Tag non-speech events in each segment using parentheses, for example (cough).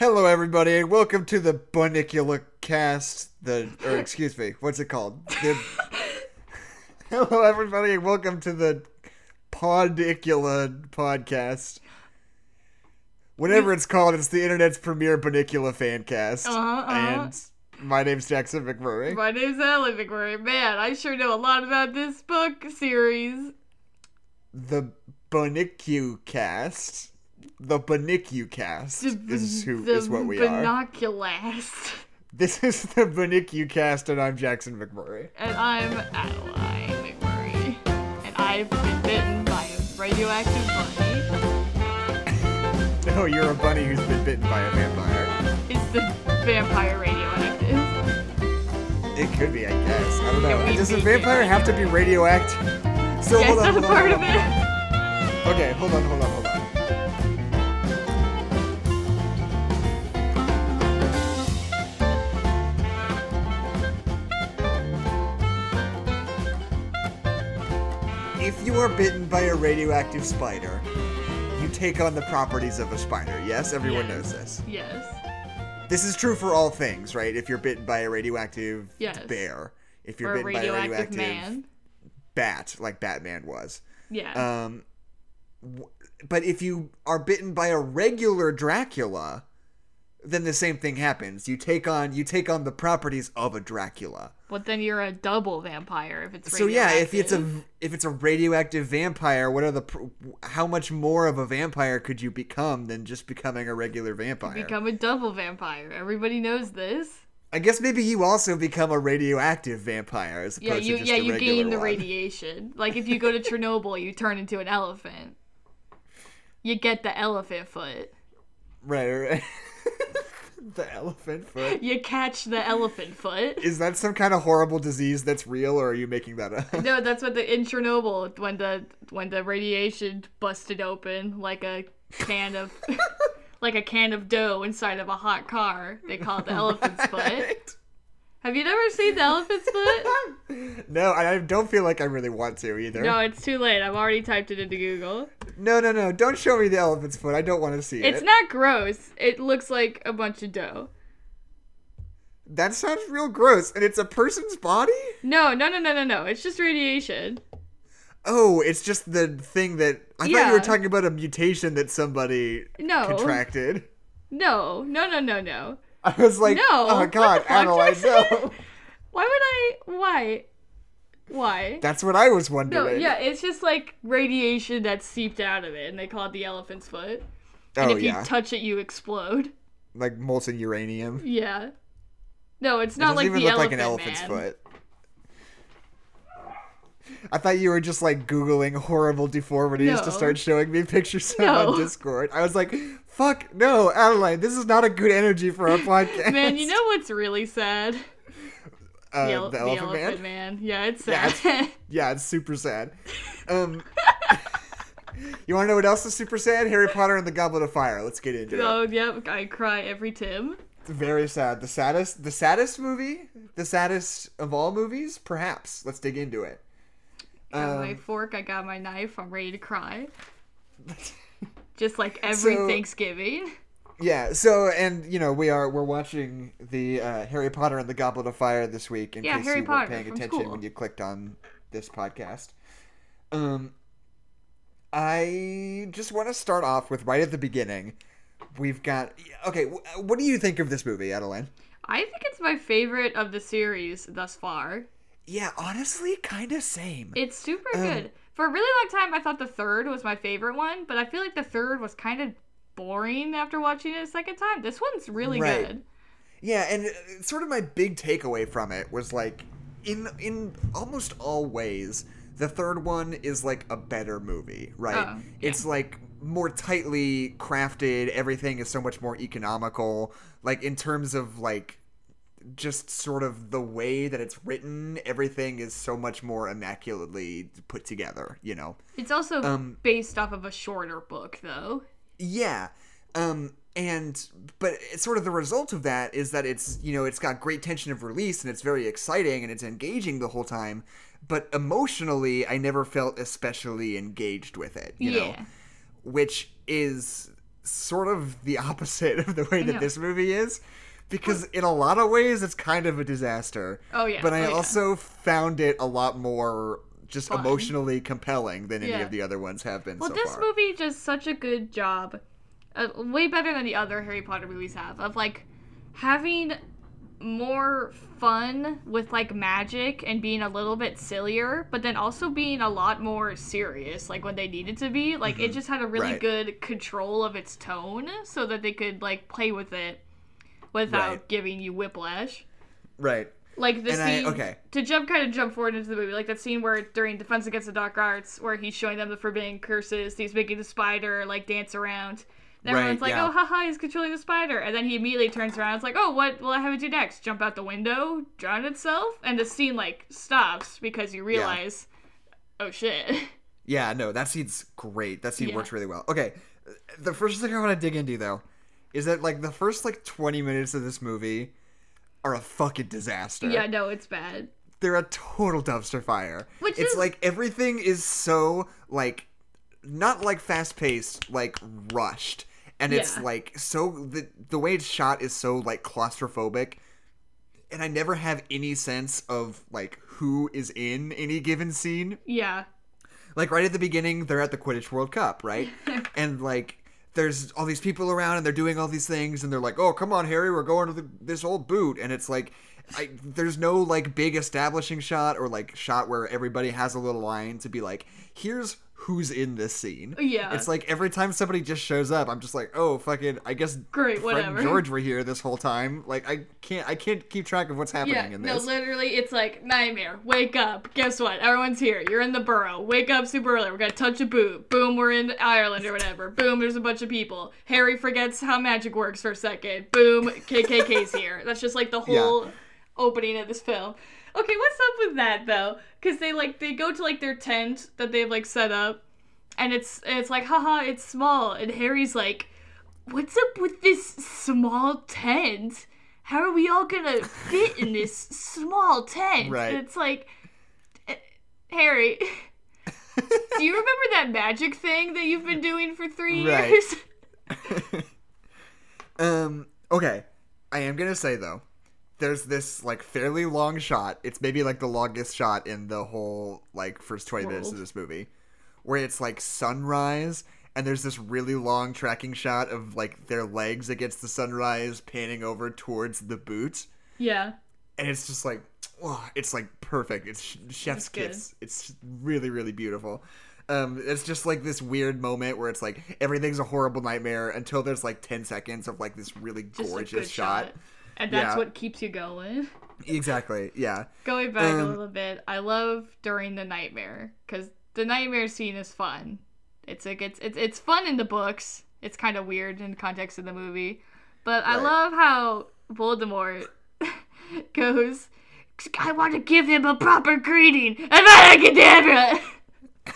Hello, everybody, and welcome to the Bunnicula cast. The or excuse me, what's it called? The, (laughs) hello, everybody, and welcome to the Podicula podcast. Whatever it's called, it's the internet's premier Bunnicula fan cast. Uh-huh, uh-huh. And my name's Jackson McMurray. My name's Ellen McMurray. Man, I sure know a lot about this book series. The Bunicu cast. The Bunicu cast is who the is what we are. The binoculars. (laughs) This is the Bunicu cast, and I'm Jackson McMurray. And I'm Adeline McMurray. And I've been bitten by a radioactive bunny. (laughs) No, you're a bunny who's been bitten by a vampire. Is the vampire radioactive? It could be, I guess. I don't know. Does a vampire have to be radioactive? So Yes, hold on, that's hold on, part hold of it. Okay, hold on, hold on, If you are bitten by a radioactive spider, you take on the properties of a spider. Yes, everyone Yes. knows this. Yes. This is true for all things, right? If you're bitten by a radioactive Yes. bear, if you're Or a bitten by a radioactive man. bat, like Batman was. Yeah. Um, w- but if you are bitten by a regular Dracula, then the same thing happens. You take on you take on the properties of a Dracula. But then you're a double vampire if it's So yeah, if it's a if it's a radioactive vampire, what are the how much more of a vampire could you become than just becoming a regular vampire? become a double vampire. Everybody knows this. I guess maybe you also become a radioactive vampire as opposed Yeah, you to just yeah a you gain the one. radiation. Like if you go to (laughs) Chernobyl, you turn into an elephant. You get the elephant foot. Right, right. (laughs) the elephant foot. You catch the elephant foot. Is that some kind of horrible disease that's real, or are you making that up? No, that's what the in Chernobyl when the when the radiation busted open like a can of (laughs) like a can of dough inside of a hot car. They call it the elephant's (laughs) foot. Have you never seen the elephant's foot? (laughs) No, I don't feel like I really want to either. No, it's too late. I've already typed it into Google. no, no, no. Don't show me the elephant's foot. I don't want to see It's it. It's not gross. It looks like a bunch of dough. that sounds real gross. And it's a person's body? No, no, no, no, no, no. It's just radiation. Oh, it's just the thing that. I thought you were talking about a mutation that somebody No. contracted. No, no, no, no, no. (laughs) I was like, No, oh god, fuck, Adeline, no. Why would I? Why? Why? That's what I was No, wondering. yeah, it's just like radiation that's seeped out of it, and they call it the elephant's foot. And Oh, if you touch it, you explode. Like molten uranium. Yeah. No, it's It not doesn't like even the look elephant like an elephant's man. foot. I thought you were just like googling horrible deformities to No. start showing me pictures of No. on Discord. I was like, "Fuck no, Adelaide. this is not a good energy for our (laughs) podcast." Man, you know what's really sad? uh, the, ele- the the elephant, elephant man? man. Yeah, it's Yeah, sad. (laughs) Yeah, it's super sad. Um, (laughs) you want to know what else is super sad? Harry Potter and the Goblet of Fire. Let's get into it. oh, yep. I cry every Tim. It's very sad. The saddest, the saddest movie, the saddest of all movies, perhaps. Let's dig into it. Got my Um, fork. I got my knife. I'm ready to cry. Just like every So- Thanksgiving. Yeah, so and you know we are we're watching the uh, Harry Potter and the Goblet of Fire this week in Yeah, case Harry you Potter weren't paying attention school. when you clicked on this podcast. Um, I just want to start off with right at the beginning. We've got okay. What do you think of this movie, Adeline? I think it's my favorite of the series thus far. Yeah, honestly, kind of same. It's super Um, good. For a really long time, I thought the third was my favorite one, but I feel like the third was kind of boring after watching it a second time. This one's really Right. good. Yeah, and uh, sort of my big takeaway from it was like in in almost all ways, the third one is like a better movie, right? Oh, yeah. It's like more tightly crafted, everything is so much more economical, like in terms of like just sort of the way that it's written, everything is so much more immaculately put together, you know. It's also Um, based off of a shorter book, though. Yeah. Um and but it's sort of the result of that is that it's you know it's got great tension of release and it's very exciting and it's engaging the whole time but emotionally i never felt especially engaged with it you know yeah. which is sort of the (laughs) opposite of the way that this movie is. Because in a lot of ways, it's kind of a disaster. Oh, yeah. But I Oh, yeah. also found it a lot more just Fun. emotionally compelling than any Yeah. of the other ones have been Well, so this far. movie does such a good job, uh, way better than the other Harry Potter movies have, of like having more fun with like magic and being a little bit sillier, but then also being a lot more serious, like when they needed to be. Like it just had a really Mm-hmm. Right. good control of its tone, so that they could like play with it without Right. giving you whiplash. right. Like the And I- scene okay. to jump kind of jump forward into the movie, like that scene where during Defense Against the Dark Arts, where he's showing them the forbidden curses, he's making the spider like dance around. And Right, everyone's like, yeah. "Oh, haha, he's controlling the spider," and then he immediately turns around. It's like, "Oh, what will I have it do next? Jump out the window, drown itself?" And the scene like stops because you realize, "Oh shit." (laughs) Yeah, no, that scene's great. That scene Yeah. works really well. Okay, the first thing I want to dig into though is that like the first like 20 minutes of this movie are a fucking disaster. yeah, no, it's bad. They're a total dumpster fire. Which it's is- like everything is so like not like fast paced, like rushed. And it's Yeah. like so the the way it's shot is so like claustrophobic. And I never have any sense of like who is in any given scene Yeah, like right at the beginning they're at the quidditch world cup right (laughs) and like there's all these people around and they're doing all these things and they're like oh come on harry we're going to the, this old boot. And it's like I, there's no like big establishing shot or like shot where everybody has a little line to be like here's who's in this scene Yeah. it's like every time somebody just shows up i'm just like oh fucking i guess Great, Fred and whatever. george were here this whole time like i can't i can't keep track of what's happening yeah. in No, literally, it's like nightmare. Wake up. Guess what? Everyone's here. You're in the burrow. Wake up super early. We're gonna touch a boot. Boom, we're in Ireland or whatever. Boom, there's a bunch of people. Harry forgets how magic works for a second. Boom, KKK's here. That's just like the whole opening of this film. Okay, what's up with that though? Because they like they go to like their tent that they've like set up, and it's it's like haha, it's small, and Harry's like, what's up with this small tent? How are we all gonna fit in this small tent? (laughs) Right. And it's like, eh, Harry, (laughs) do you remember that magic thing that you've been doing for three Right. years? (laughs) Um. Okay. I am gonna say though, there's this like fairly long shot. It's maybe like the longest shot in the whole like first twenty minutes of this movie, where it's like sunrise, and there's this really long tracking shot of like their legs against the sunrise, panning over towards the boot, yeah. and it's just like, oh, it's like perfect. It's chef's kiss. It's really really beautiful. Um, it's just like this weird moment where it's like everything's a horrible nightmare until there's like 10 seconds of like this really gorgeous good shot. And that's Yeah. what keeps you going. Exactly. Yeah. Going back a Um, little bit, I love during the nightmare because the nightmare scene is fun. It's like it's it's it's fun in the books. It's kind of weird in context of the movie, but I love how Voldemort (laughs) goes. I want to give him a proper greeting, (laughs) and Abracadabra. (laughs)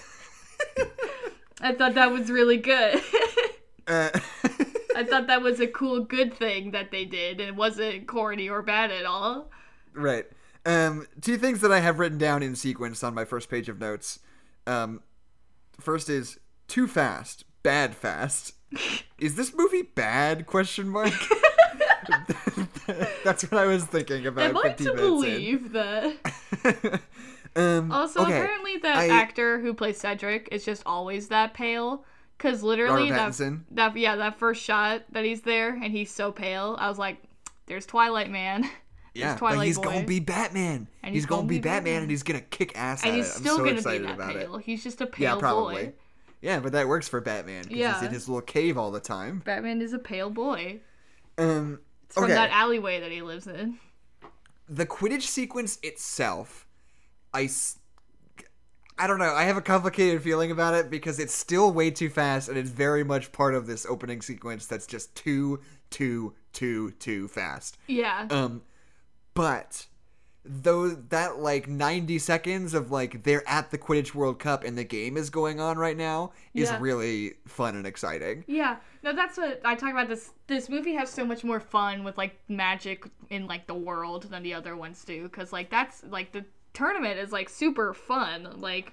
I thought that was really good. Uh, I thought that was a cool, good thing that they did, and it wasn't corny or bad at all. right. Um, two things that I have written down in sequence on my first page of notes. Um, first is too fast, bad fast. Is this movie bad? Question mark. (laughs) (laughs) That's what I was thinking about. Am I 15 to minutes in. believe that? (laughs) um, Also, okay. apparently, the I- actor who plays Cedric is just always that pale. Cause literally, Robert that, Pattinson? that yeah, that first shot that he's there and he's so pale, I was like, "There's Twilight Man." (laughs) Yeah, Twilight but he's Boy. gonna be Batman. And he's, he's gonna, gonna be be Batman, Batman. and he's gonna kick ass and at he's it. I'm still so gonna be excited that about pale. it. He's just a Yeah, pale probably. boy. Yeah, but that works for Batman because he's Yeah. in his little cave all the time. Batman is a pale boy. Um, It's from okay, that alleyway that he lives in. the Quidditch sequence itself, I, s- I don't know. I have a complicated feeling about it because it's still way too fast, and it's very much part of this opening sequence that's just too, too, too, too fast. Yeah. Um, but though that like 90 seconds of like they're at the Quidditch World Cup and the game is going on right now is Yeah. really fun and exciting. Yeah, no, that's what I talk about. This this movie has so much more fun with like magic in like the world than the other ones do, because like that's like the tournament is like super fun. Like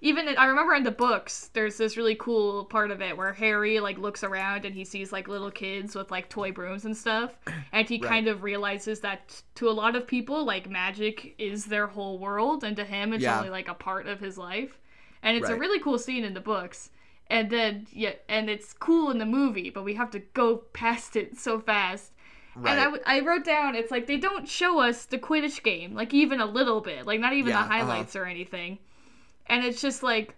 even in, I remember in the books, there's this really cool part of it where Harry like looks around and he sees like little kids with like toy brooms and stuff, and he Right. kind of realizes that to a lot of people, like magic is their whole world, and to him, it's Yeah. only like a part of his life, and it's a really cool scene in the books. And then yeah, and it's cool in the movie, but we have to go (laughs) past it so fast. Right. And I, w- I wrote down, it's like they don't show us the Quidditch game, like even a little bit, like not even Yeah, the uh-huh. highlights or anything. And it's just like,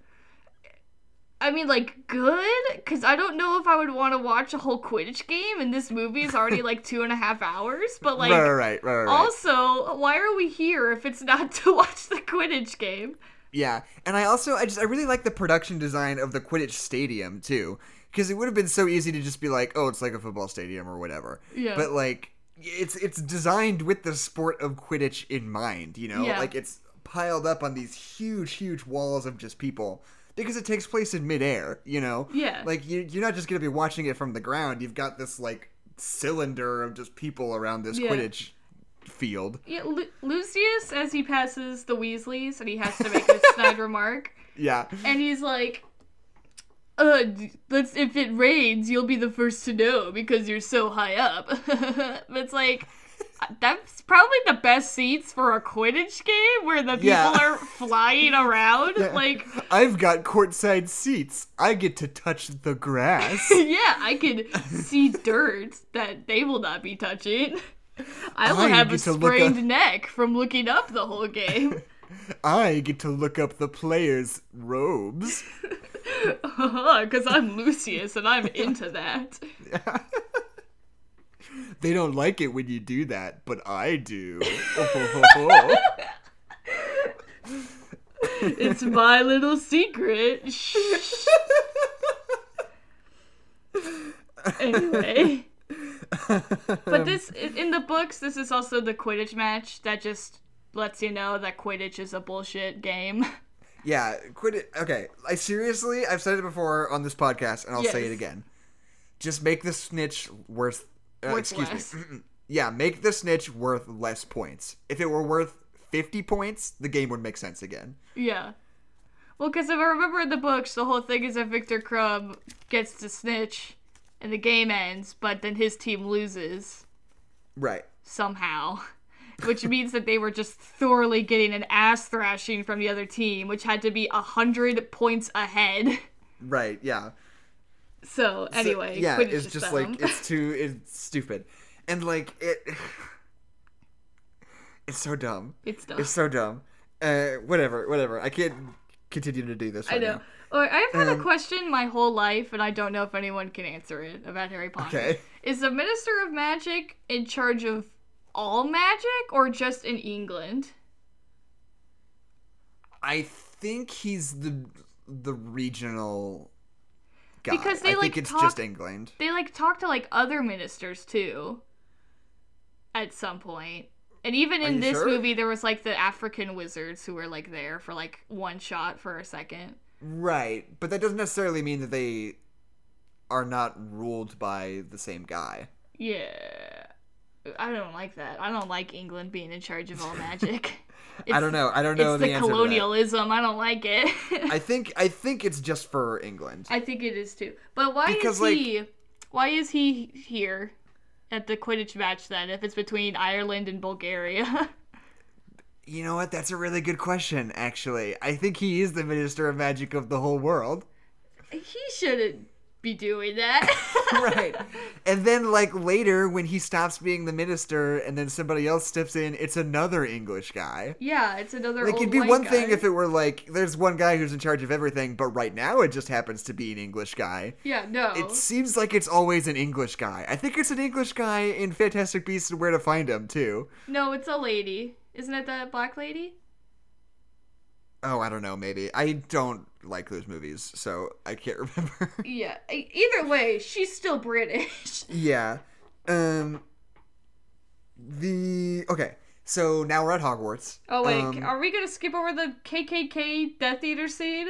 I mean, like good, because I don't know if I would want to watch a whole Quidditch game, and this movie is already like two and a half hours. But like, right, right, right, right. also, why are we here if it's not (laughs) to watch the Quidditch game? Yeah, and I also I just I really like the production design of the Quidditch stadium too, because it would have been so easy to just be like, oh, it's like a football stadium or whatever. Yeah. But like, it's it's designed with the sport of Quidditch in mind. You know, Yeah. like it's piled up on these huge, huge walls of just people because it takes place in midair. You know. Yeah. Like you, you're not just gonna be watching it from the ground. You've got this like cylinder of just people around this Yeah. Quidditch field. Yeah, Lu- Lucius, as he passes the Weasleys, and he has to make a snide (laughs) remark. Yeah. and he's like uh let's if it rains you'll be the first to know because you're so high up (laughs) but it's like (laughs) that's probably the best seats for a quidditch game where the people Yeah. are flying around like I've got courtside seats. I get to touch the grass. (laughs) yeah i can see dirt that they will not be touching i will I have a look up- sprained neck from looking up the whole game I get to look up the players' robes. (laughs) because i'm lucius and i'm into that (laughs) They don't like it when you do that, but I do. (laughs) it's my little secret anyway. But um, this in the books, this is also the Quidditch match that just lets you know that Quidditch is a bullshit game. Yeah, quit it. Okay, I seriously, I've said it before on this podcast, and I'll say it again. Just make the snitch worth. Uh, excuse less. me. yeah, make the snitch worth less points. If it were worth fifty points, the game would make sense again. yeah. Well, because if I remember in the books, the whole thing is that Victor Krum gets to snitch, and the game ends, but then his team loses Right. somehow. (laughs) Which means that they were just thoroughly getting an ass thrashing from the other team, which had to be a hundred points ahead. Right. Yeah. So So, anyway, yeah, Quidditch it's just dumb. like it's too it's stupid, and like it, (sighs) it's so dumb. it's dumb. It's so dumb. Uh, whatever, whatever. I can't continue to do this. I Right know. Or I've had Um, a question my whole life, and I don't know if anyone can answer it about Harry Potter. Okay. Is the Minister of Magic in charge of all magic, or just in England? I think he's the the regional guy. Because they, I like, think it's talk- just England. They like talk to like other ministers too. At some point. And even in this sure? movie, there was like the African wizards who were like there for like one shot for a second. Right, but that doesn't necessarily mean that they are not ruled by the same guy. Yeah. I don't like that. I don't like England being in charge of all (laughs) magic. I don't know. I don't know It's the, the answer to that. colonialism. I don't like it. (laughs) I think I think it's just for England. I think it is too. But why Because, is he? Why is he here at the Quidditch match then? If it's between Ireland and Bulgaria, (laughs) You know what? That's a really good question, actually. I think he is the Minister of Magic of the whole world. he shouldn't be doing that. (laughs) right. And then, like, later, when he stops being the minister and then somebody else steps in, it's another English guy. Yeah, it's another. Like, it'd be one guy. thing if it were like, there's one guy who's in charge of everything, but right now it just happens to be an English guy. Yeah, no. It seems like it's always an English guy. I think it's an English guy in Fantastic Beasts and Where to Find Him, too. No, it's a lady. Isn't it that black lady? Oh, I don't know, maybe. I don't like those movies, so I can't (laughs) remember. Yeah. Either way, she's still British. (laughs) Yeah. Um the okay. So now we're at Hogwarts. Oh wait, Um, are we gonna skip over the KKK Death Eater scene?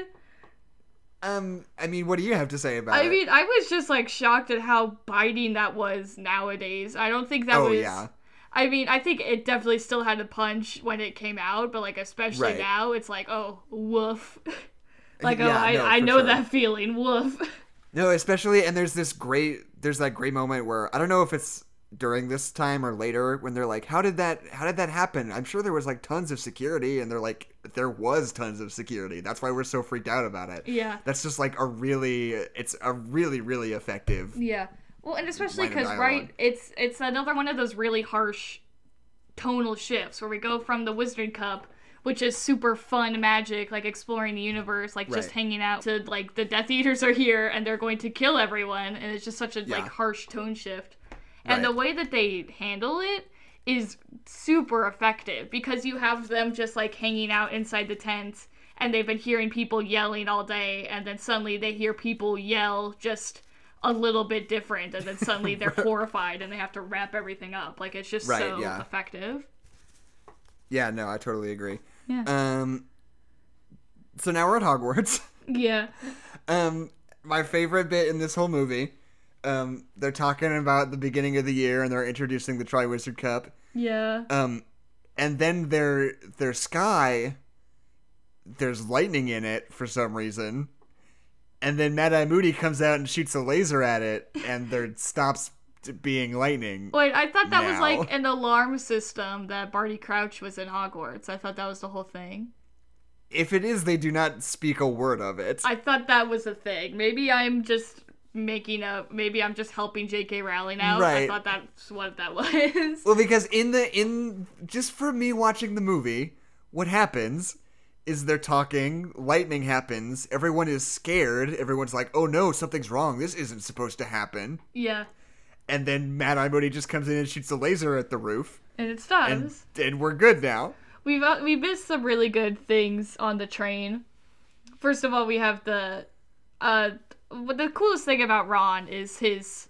um I mean, what do you have to say about I it? I mean, I was just like shocked at how biting that was nowadays. I don't think that Oh, was. yeah. I mean, I think it definitely still had a punch when it came out, but like especially Right. now, it's like, oh, woof. (laughs) Like, oh, I, no, I know sure. that feeling. Woof. (laughs) No, especially and there's this great there's that great moment where I don't know if it's during this time or later when they're like, How did that how did that happen? I'm sure there was like tons of security and they're like there was tons of security. That's why we're so freaked out about it. Yeah. That's just like a really it's a really, really effective Yeah. Well, and especially because right, it's it's another one of those really harsh tonal shifts where we go from the Wizard Cup, which is super fun magic, like exploring the universe, like just hanging out, to like the Death Eaters are here and they're going to kill everyone, and it's just such a Yeah. like harsh tone shift. And the way that they handle it is super effective because you have them just like hanging out inside the tent and they've been hearing people yelling all day and then suddenly they hear people yell just a little bit different and then suddenly they're (laughs) horrified and they have to wrap everything up like it's just Right, so yeah. effective Yeah, no, I totally agree. Yeah. Um so now we're at Hogwarts. (laughs) yeah Um, my favorite bit in this whole movie, um, they're talking about the beginning of the year and they're introducing the Triwizard Cup. yeah Um, and then their their sky, there's lightning in it for some reason, and then Mad Eye Moody comes out and shoots a laser at it, and there (laughs) stops being lightning. wait i thought that was like an alarm system that barty crouch was in hogwarts i thought that was the whole thing If it is, they do not speak a word of it. i thought that was a thing maybe i'm just making up maybe i'm just helping jk rowling out Right. i thought that's what that was Well, because in the in just for me watching the movie, what happens is they're talking, lightning happens, everyone is scared, everyone's like, "Oh no, something's wrong. This isn't supposed to happen." yeah And then Mad Eye Moody just comes in and shoots a laser at the roof, and it does and and we're good now. We've uh, we missed some really good things on the train. First of all, we have the uh the coolest thing about Ron is his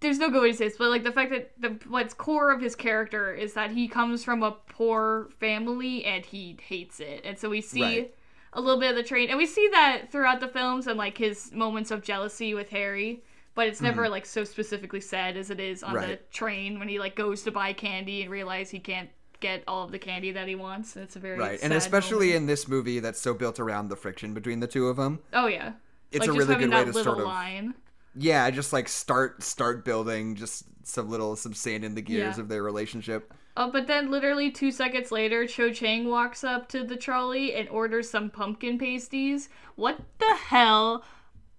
there's no good way to say this, but like the fact that the what's core of his character is that he comes from a poor family and he hates it. And so we see Right. a little bit of the train and we see that throughout the films and like his moments of jealousy with Harry. But it's never like so specifically said as it is on the Mm-hmm. Train when he like goes to buy candy and realize he can't get all of the candy that he wants. It's a very Right. And especially moment. in this movie that's so built around the friction between the two of them. oh yeah, It's like a really good way to sort of line. yeah, just like start start building just some little some sand in the gears Yeah. of their relationship. Oh, but then literally two seconds later, Cho Chang walks up to the trolley and orders some pumpkin pasties. What the hell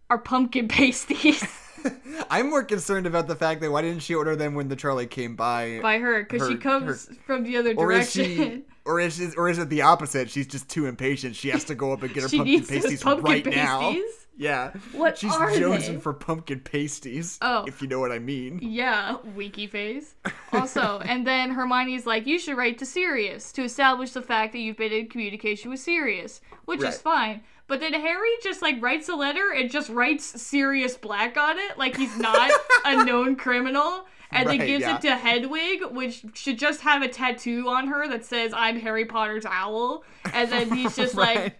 are pumpkin (laughs) pasties (laughs) I'm more concerned about the fact that why didn't she order them when the trolley came by? by her? Because she Her- comes from the other or is direction. she, or is it, or is it the opposite? She's just too impatient. She has to go up and get her pumpkin needs pasties pumpkin right now. Yeah. What She's are jonesing they? for pumpkin pasties. Oh. If you know what I mean. Yeah, winky face. (laughs) Also, and then Hermione's like, you should write to Sirius to establish the fact that you've been in communication with Sirius, which Right. is fine. But then Harry just like writes a letter and just writes Sirius Black on it, like he's not (laughs) a known criminal. And then gives yeah. it to Hedwig, which should just have a tattoo on her that says "I'm Harry Potter's owl," and then he's just (laughs) Right. like,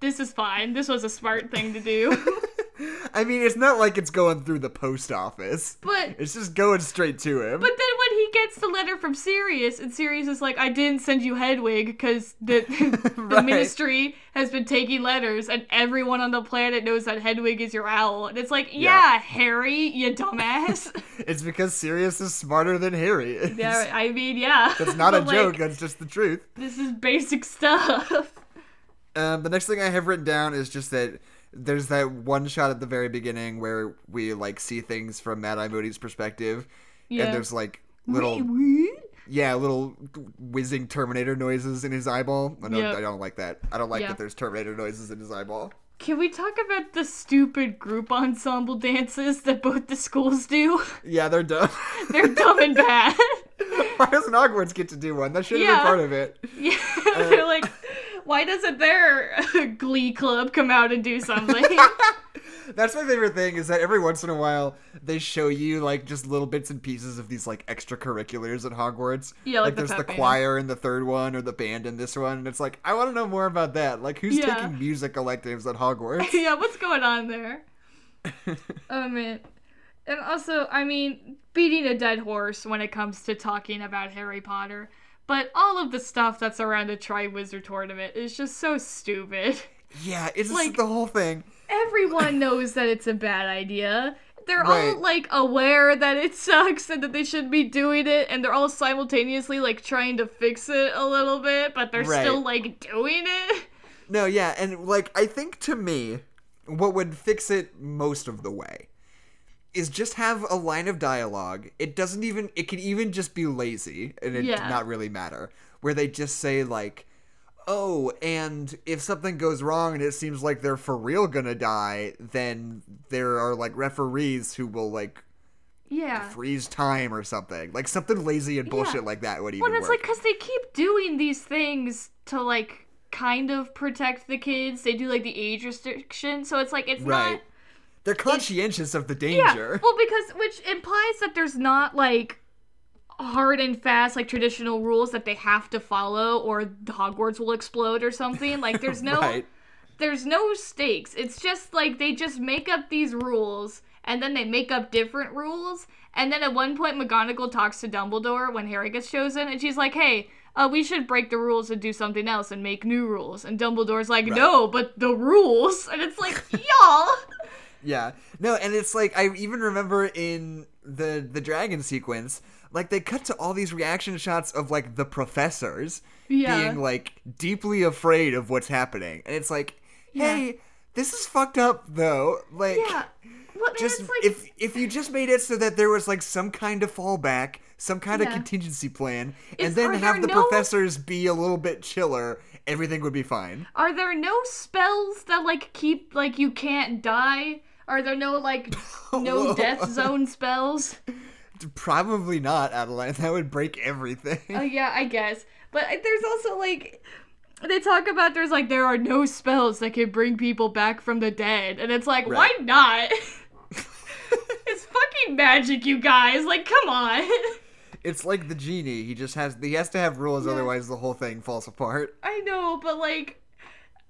"This is fine. This was a smart thing to do." (laughs) I mean, it's not like it's going through the post office. but It's just going straight to him. But then when he gets the letter from Sirius, and Sirius is like, I didn't send you Hedwig because the, (laughs) the Right. ministry has been taking letters, and everyone on the planet knows that Hedwig is your owl. And it's like, yeah, Yeah. Harry, you dumbass. (laughs) it's because Sirius is smarter than Harry is. yeah, (laughs) I mean, yeah. That's not a like, joke. That's just the truth. This is basic stuff. Um, the next thing I have written down is just that there's that one shot at the very beginning where we like see things from Mad Eye Moody's perspective, Yeah. and there's like little yeah little whizzing Terminator noises in his eyeball. I don't, Yep. I don't like that. I don't like Yeah. that there's Terminator noises in his eyeball. Can we talk about the stupid group ensemble dances that both the schools do? (laughs) Yeah, they're dumb. They're dumb and bad. (laughs) Why doesn't Hogwarts get to do one? That should have Yeah. been part of it. (laughs) Yeah, Uh, they're like, why doesn't their glee club come out and do something? That's my favorite thing is that every once in a while they show you like just little bits and pieces of these like extracurriculars at Hogwarts. Yeah, like the there's the band. choir in the third one or the band in this one, and it's like I want to know more about that. Like who's Yeah. taking music electives at Hogwarts? (laughs) yeah, what's going on there? (laughs) oh man. And also, I mean, beating a dead horse when it comes to talking about Harry Potter. But all of the stuff that's around the Triwizard Tournament is just so stupid. Yeah, it's just Like- the whole thing. Everyone knows that it's a bad idea. They're Right. all like aware that it sucks and that they shouldn't be doing it, and they're all simultaneously like trying to fix it a little bit, but they're Right. still like doing it. No, yeah, and like I think to me, what would fix it most of the way is just have a line of dialogue. It doesn't even it can even just be lazy and it Yeah. not really matter. Where they just say like, "Oh, and if something goes wrong and it seems like they're for real gonna die, then there are like referees who will like Yeah. freeze time or something. Like something lazy and bullshit like that would even Well, it's work. like because they keep doing these things to like kind of protect the kids. They do like the age restriction, so it's like it's right. not. They're conscientious of the Yeah. danger. Well, because which implies that there's not like hard and fast like traditional rules that they have to follow or Hogwarts will explode or something. Like there's (laughs) no right. there's no stakes. It's just like they just make up these rules and then they make up different rules. And then at one point, McGonagall talks to Dumbledore when Harry gets chosen, and she's like, "Hey, uh, we should break the rules and do something else and make new rules." And Dumbledore's like, "No, but the rules." And it's like, y'all. (laughs) Yeah. No, and it's like I even remember in the the dragon sequence, like they cut to all these reaction shots of like the professors Yeah. being like deeply afraid of what's happening. And it's like, "Hey, this is fucked up though." Like Yeah. Well, just like, if if you just made it so that there was like some kind of fallback, some kind of contingency plan, Is- and then have the no- professors be a little bit chiller, everything would be fine. Are there no spells that like keep like you can't die? Are there no like (laughs) no death zone (laughs) spells? Probably not, Adeline. (laughs) That would break everything. Oh yeah, I guess. But there's also like they talk about there's like there are no spells that can bring people back from the dead, and it's like why not? (laughs) it's fucking magic, you guys. Like, come on. It's like the genie. He just has he has to have rules, otherwise the whole thing falls apart. I know, but like,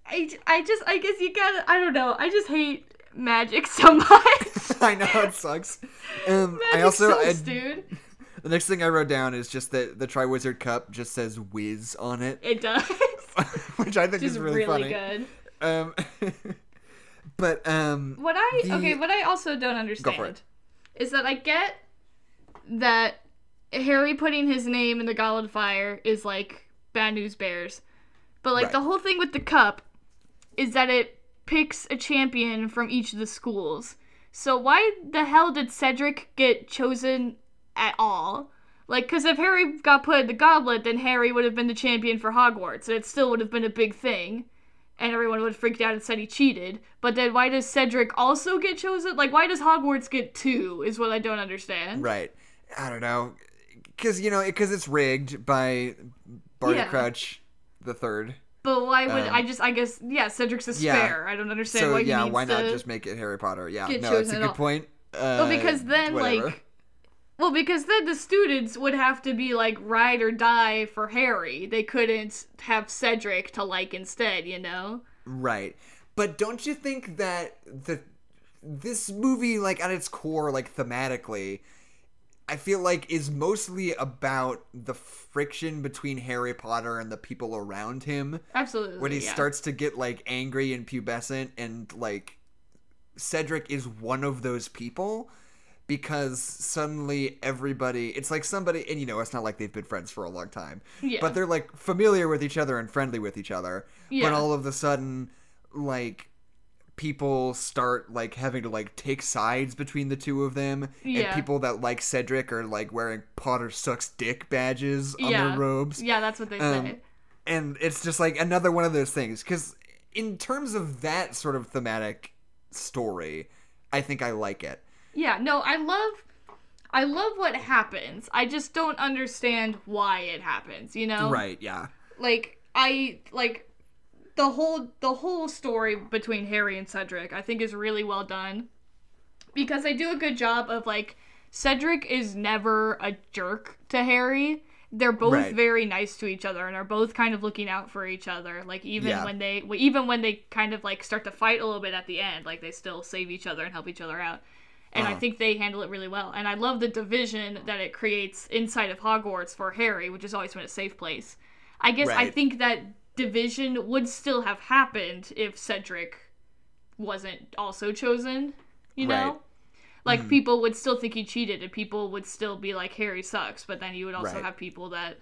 I, I just I guess you gotta I don't know. I just hate magic (laughs) so much. (laughs) I know it sucks. Um, I Magic also sucks, I- dude. (laughs) the next thing I wrote down is just that the Triwizard Cup just says "Whiz" on it, It does. which I think Just is really, really, funny. good. Um, but um, What I The- okay, what I also don't understand is that I get that Harry putting his name in the Goblet of Fire is like bad news bears, but like Right. the whole thing with the cup is that it picks a champion from each of the schools. So why the hell did Cedric get chosen at all? Like, because if Harry got put in the goblet, then Harry would have been the champion for Hogwarts, and it still would have been a big thing and everyone would have freaked out and said he cheated. But then why does Cedric also get chosen? Like, why does Hogwarts get two? Is what I don't understand. right, I don't know, because you know, because it's rigged by Barty Yeah. Crouch the third. But why would Um, I just? I guess yeah, Cedric's a yeah. spare. I don't understand So why he yeah, why not just make it Harry Potter? Yeah, no, that's a good all. point. Uh, well, because then whatever. like. Well, because then the students would have to be like ride or die for Harry. They couldn't have Cedric to like instead, you know? Right. But don't you think that the this movie like at its core like thematically I feel like is mostly about the friction between Harry Potter and the people around him Absolutely. when he yeah. starts to get like angry and pubescent and like Cedric is one of those people because suddenly everybody it's like somebody and you know it's not like they've been friends for a long time Yeah. but they're like familiar with each other and friendly with each other Yeah. but all of a sudden like people start like having to like take sides between the two of them Yeah. and people that like Cedric are like wearing Potter sucks dick badges on yeah. their robes Yeah, that's what they Um, say. and it's just like another one of those things because in terms of that sort of thematic story i think i like it Yeah, no, I love I love what happens. I just don't understand why it happens, you know? right yeah Like I like the whole the whole story between Harry and Cedric I think is really well done. Because they do a good job of like Cedric is never a jerk to Harry. They're both Right. very nice to each other and are both kind of looking out for each other. Like even Yeah. when they even when they kind of like start to fight a little bit at the end, like they still save each other and help each other out. And I Uh-huh. think they handle it really well. And I love the division that it creates inside of Hogwarts for Harry, which has always been a safe place. I guess I think that division would still have happened if Cedric wasn't also chosen, you know? Right. Like Mhm. people would still think he cheated and people would still be like Harry sucks, but then you would also Right. have people that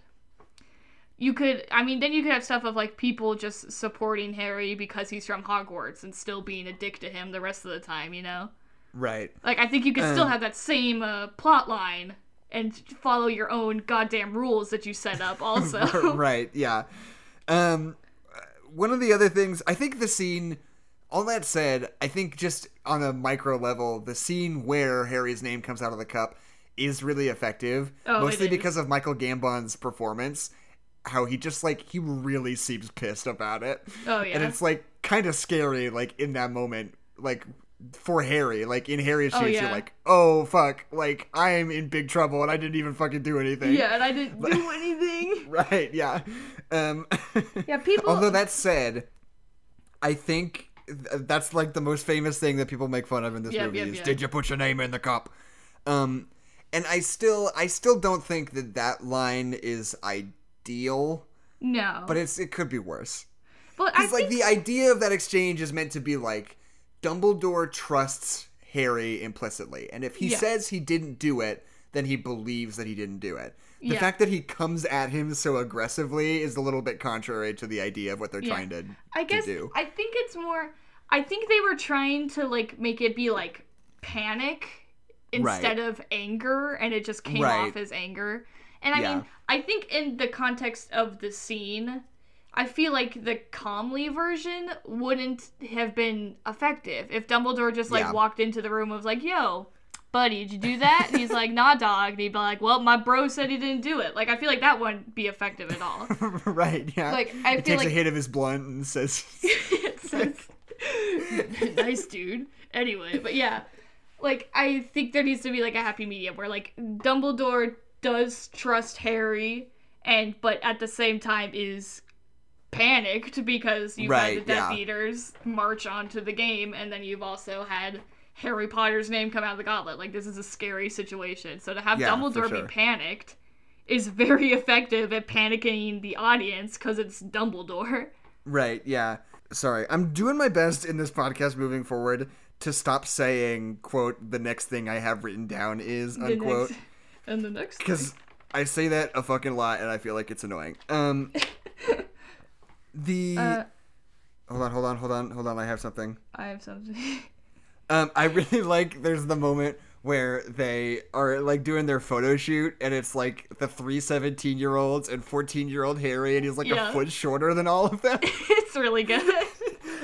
you could I mean then you could have stuff of like people just supporting Harry because he's from Hogwarts and still being a dick to him the rest of the time, you know? Right. Like I think you could still Um, have that same uh, plot line and follow your own goddamn rules that you set up (laughs) also. right. Yeah. Um, one of the other things I think the scene. All that said, I think just on a micro level, the scene where Harry's name comes out of the cup is really effective. Oh, mostly because of Michael Gambon's performance. How he just like he really seems pissed about it. Oh, yeah. And it's like kind of scary, like in that moment, like for Harry, like in Harry's shoes, Oh, you're like, oh fuck, like I'm in big trouble and I didn't even fucking do anything. yeah, and I didn't do (laughs) anything. (laughs) Right, yeah. Um, (laughs) Yeah, people- Although that said, I think th- that's like the most famous thing that people make fun of in this Yep, movie yep, is yep. did you put your name in the cup? Um, and I still, I still don't think that that line is ideal, No. but it's it could be worse. but I Because like think the idea of that exchange is meant to be like Dumbledore trusts Harry implicitly, and if he Yeah. says he didn't do it, then he believes that he didn't do it. The Yeah. fact that he comes at him so aggressively is a little bit contrary to the idea of what they're Yeah. trying to, I to guess do. I think it's more I think they were trying to like make it be like panic instead of anger and it just came Right. off as anger. And I Yeah. mean, I think in the context of the scene, I feel like the calmly version wouldn't have been effective if Dumbledore just like Yeah. walked into the room and was like, "Yo, buddy, did you do that?" And he's like, "Nah, dog." And he'd be like, "Well, my bro said he didn't do it." Like, I feel like that wouldn't be effective at all. (laughs) right, yeah. Like, I he feel takes like- a hit of his blunt and says, (laughs) says, (laughs) nice dude. Anyway, but yeah, like I think there needs to be like a happy medium where like Dumbledore does trust Harry, and but at the same time is panicked because you've Right, had the Death yeah. Eaters march onto the game, and then you've also had Harry Potter's name come out of the gauntlet. Like this is a scary situation. So to have Yeah, Dumbledore sure. be panicked is very (laughs) effective at panicking the audience because it's Dumbledore. Right, yeah. Sorry. I'm doing my best in this podcast moving forward to stop saying, quote, the next thing I have written down is, The unquote. next- and the next. (laughs) Because I say that a fucking lot and I feel like it's annoying. Um, (laughs) the. Uh, hold on, hold on, hold on, hold on. I have something. I have something. (laughs) Um, I really (laughs) like. There's the moment where they are like doing their photo shoot, and it's like the three 17 year olds and 14 year old Harry, and he's like Yeah. a foot shorter than all of them. (laughs) it's really good.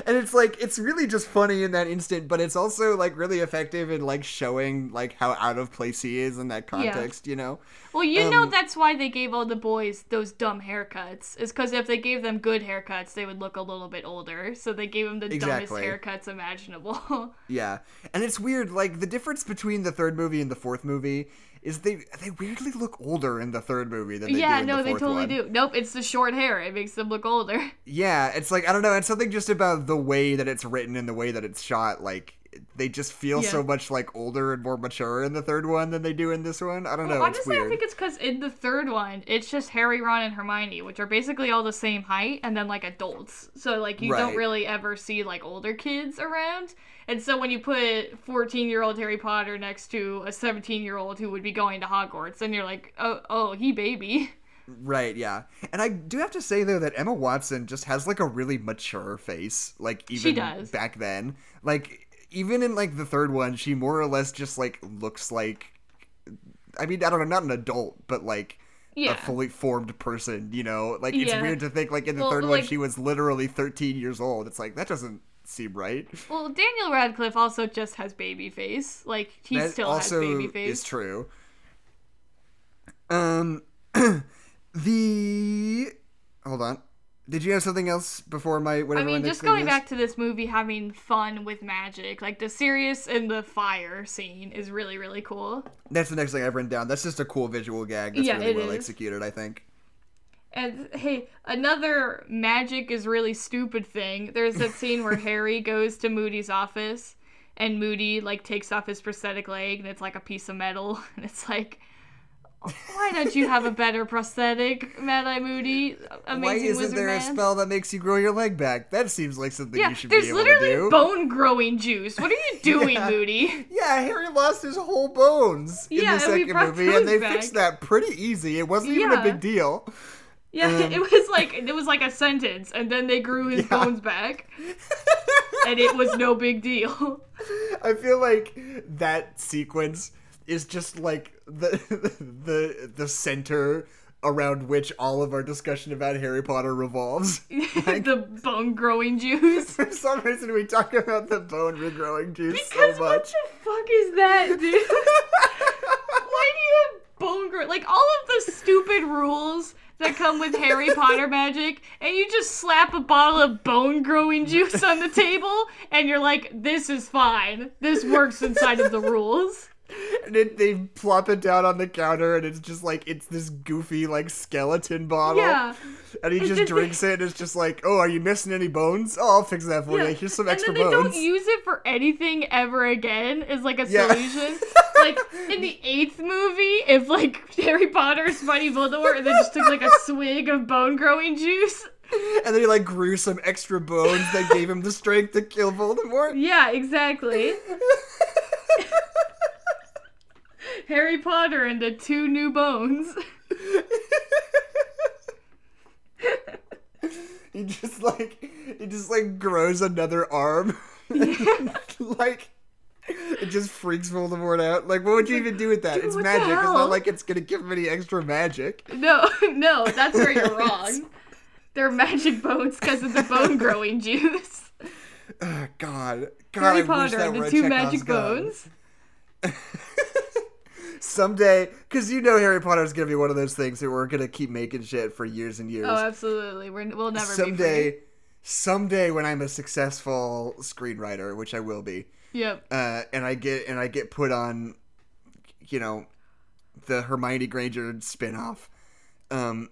And it's like it's really just funny in that instant, but it's also like really effective in like showing like how out of place he is in that context. You know? Well, you know Um, that's why they gave all the boys those dumb haircuts. Is because if they gave them good haircuts, they would look a little bit older. So they gave them the Exactly. dumbest haircuts imaginable. (laughs) Yeah, and it's weird. Like the difference between the third movie and the fourth movie is they they weirdly look older in the third movie than they yeah, do in no, the they fourth totally one. do. Nope, it's the short hair. It makes them look older. (laughs) Yeah, it's like I don't know. It's something just about the way that it's written and the way that it's shot. Like they just feel Yeah. so much like older and more mature in the third one than they do in this one. I don't know. it's Honestly, weird. I think it's because in the third one, it's just Harry, Ron, and Hermione, which are basically all the same height, and then like adults. So like you don't really ever see like older kids around. And so when you put 14 year old Harry Potter next to a 17 year old who would be going to Hogwarts, and you're like, oh, oh, he baby. Right, yeah. And I do have to say though that Emma Watson just has like a really mature face, like even back then. Like even in like the third one, she more or less just like looks like I mean, I don't know, not an adult, but like Yeah. a fully formed person, you know? Like it's Yeah. weird to think like in the Well, third one she was literally 13 years old. It's like that doesn't seem right. (laughs) Well, Daniel Radcliffe also just has baby face. Like he that still also has baby face. is true. Um (clears throat) the hold on. Did you have something else before my I whatever my mean, just going is? back to this movie having fun with magic, like the Sirius and the fire scene is really, really cool. That's the next thing I've written down. That's just a cool visual gag. That's Yeah, really it well is. executed, I think. And hey, another magic is really stupid thing. There's that scene where (laughs) Harry goes to Moody's office and Moody like takes off his prosthetic leg and it's like a piece of metal (laughs) and it's like why don't you have a better prosthetic, Mad Eye Moody? Amazing Why isn't Wizard there a Man? spell that makes you grow your leg back? That seems like something Yeah, you should be able to do. There's literally bone growing juice. What are you (laughs) doing, Yeah. Moody? yeah, Harry lost his whole bones in Yeah, the second movie, and they back. fixed that pretty easy. It wasn't even a big deal. Yeah, (laughs) Um, it was like it was like a sentence, and then they grew his Yeah. bones back, (laughs) and it was no big deal. (laughs) I feel like that sequence is just like the the the center around which all of our discussion about Harry Potter revolves. Like- the bone growing juice. For some reason, we talk about the bone regrowing juice Because so what the fuck is that, dude? Why do you have bone grow? Like all of the stupid rules that come with Harry Potter magic, and you just slap a bottle of bone growing juice on the table, and you're like, "This is fine. This works inside of the rules." And it, they plop it down on the counter, and it's just like it's this goofy like skeleton bottle. Yeah. And he just just- drinks it, and it's just like, oh, are you missing any bones? Oh, I'll fix that for Yeah. you. Here's some and extra then they bones. don't use it for anything ever again is like a Yeah. solution. like in the (laughs) eighth movie, if like Harry Potter is fighting Voldemort and then just took like a swig of bone growing juice. and then he like grew some extra bones that gave him the strength to kill Voldemort. Yeah, exactly. (laughs) Harry Potter and the two new bones. (laughs) he just like he just like grows another arm. Yeah. (laughs) like it just freaks Voldemort out. Like what would you even do with that? Dude, it's magic. It's not like it's gonna give him any extra magic. No, (laughs) no, that's where you're wrong. They're magic bones because of the bone growing juice. Oh, God. God, Harry I wish Potter that the two magic bones. Someday, because you know Harry Potter is gonna be one of those things that we're gonna keep making shit for years and years. Oh, absolutely. We're, we'll never be someday, someday when I'm a successful screenwriter, which I will be, Yep. uh, and I get and I get put on, you know, the Hermione Granger spinoff, um,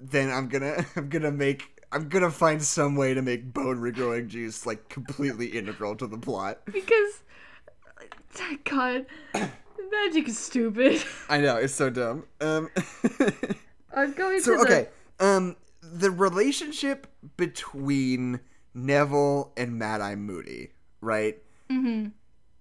then I'm gonna (laughs) I'm gonna make I'm gonna find some way to make bone regrowing juice like completely integral to the plot. Because, God, magic is stupid. I know it's so dumb. Um, (laughs) I'm going so to the. okay, um, the relationship between Neville and Mad Eye Moody, right? Mm-hmm.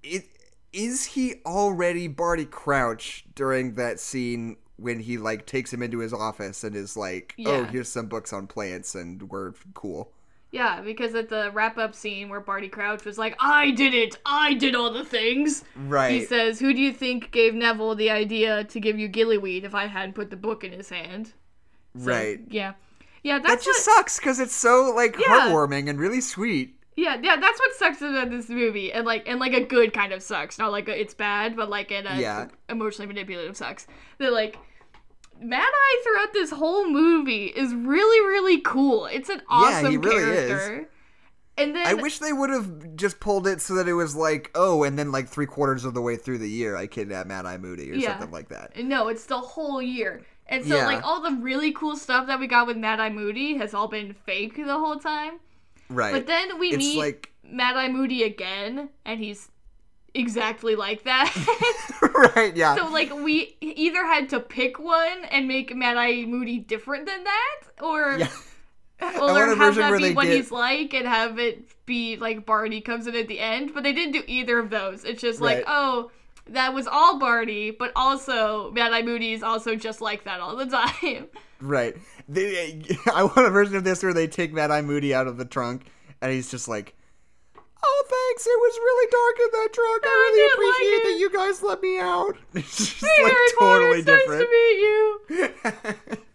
it is he already Barty Crouch during that scene when he like takes him into his office and is like, "Oh, here's some books on plants and we're cool." Yeah, because at the wrap up scene where Barty Crouch was like, I did it! I did all the things! Right. He says, Who do you think gave Neville the idea to give you Gillyweed if I hadn't put the book in his hand? So, right. Yeah. Yeah, That just what, sucks because it's so like Yeah. heartwarming and really sweet. yeah, yeah, that's what sucks about this movie, and like, and like a good kind of sucks, not like a, it's bad, but like in a Yeah. emotionally manipulative sucks. That like, Mad Eye throughout this whole movie is really, really cool. It's an awesome Yeah, he really is. character. And then I wish they would have just pulled it so that it was like, oh, and then like three quarters of the way through the year, I kidnapped Mad Eye Moody or Yeah. something like that. No, it's the whole year. And so Yeah. like all the really cool stuff that we got with Mad Eye Moody has all been fake the whole time. Right. But then we it's meet like Mad Eye Moody again, and he's exactly like that. (laughs) right, yeah. so like we either had to pick one and make Mad Eye Moody different than that, or yeah. (laughs) or have that be what get- he's like and have it be like Barty comes in at the end. But they didn't do either of those. It's just like oh. That was all Barty, but also Mad Eye Moody is also just like that all the time. Right. They, (laughs) I want a version of this where they take Mad Eye Moody out of the trunk, and he's just like, "Oh, thanks. It was really dark in that truck. I I really appreciate like that you guys let me out." (laughs) It's just Hey, like Harry Potter, totally it's different. nice to meet you. (laughs)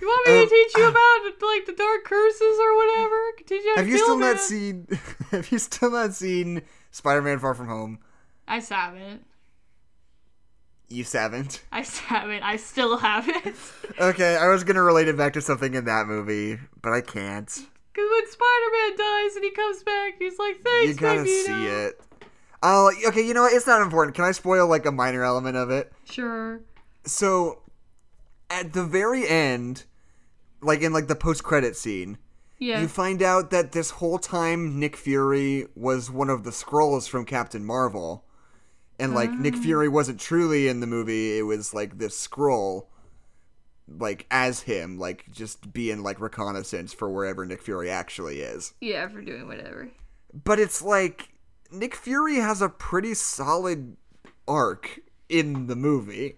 You want me Um, to teach you about like the dark curses or whatever? Teach you how to have you still not seen? (laughs) Have you still not seen Spider-Man: Far From Home? I haven't. You haven't. I haven't. I still haven't. Okay, I was gonna relate it back to something in that movie, but I can't. Because when Spider-Man dies and he comes back, he's like, "Thanks, you gotta Magneto." see it. Oh, okay. You know what? It's not important. Can I spoil like a minor element of it? Sure. So, at the very end, like in like the post-credit scene, Yeah. you find out that this whole time Nick Fury was one of the scrolls from Captain Marvel, And like Nick Ah. Fury wasn't truly in the movie, it was like this scroll like as him, like just being like reconnaissance for wherever Nick Fury actually is. Yeah, for doing whatever. But it's like Nick Fury has a pretty solid arc in the movie.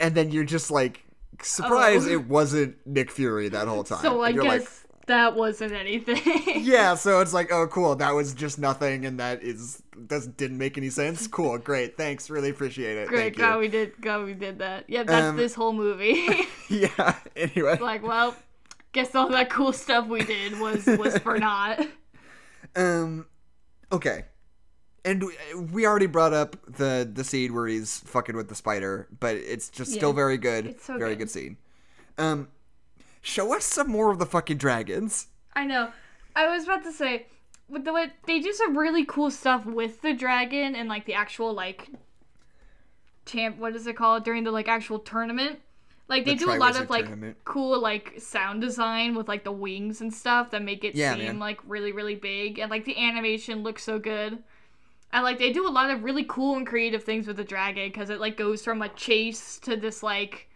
And then you're just like surprised Oh. it wasn't Nick Fury that whole time. So I You're guess like, that wasn't anything. yeah, (laughs) so it's like, oh, cool. That was just nothing, and that is doesn't didn't make any sense. Cool, (laughs) great, thanks, really appreciate it. Great, Thank glad you. we did. God we did that. Yeah, that's Um, this whole movie. (laughs) yeah. Anyway, like, well, guess all that cool stuff we did was was for naught. um, okay, and we- already brought up the the scene where he's fucking with the spider, but it's just still very good. It's so very good. good scene. Um, show us some more of the fucking dragons. I know. I was about to say, with the way they do some really cool stuff with the dragon and like the actual like champ. What is it called during the like actual tournament? Like they The do a lot of like Tournament. cool like sound design with like the wings and stuff that make it Yeah, seem man. like really really big and like the animation looks so good. And like they do a lot of really cool and creative things with the dragon because it like goes from a chase to this like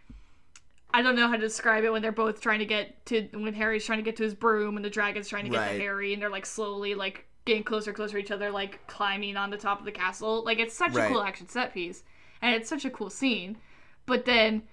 I don't know how to describe it when they're both trying to get to when Harry's trying to get to his broom and the dragon's trying to get Right. to Harry and they're like slowly like getting closer and closer to each other like climbing on the top of the castle. Like it's such Right. a cool action set piece and it's such a cool scene. But then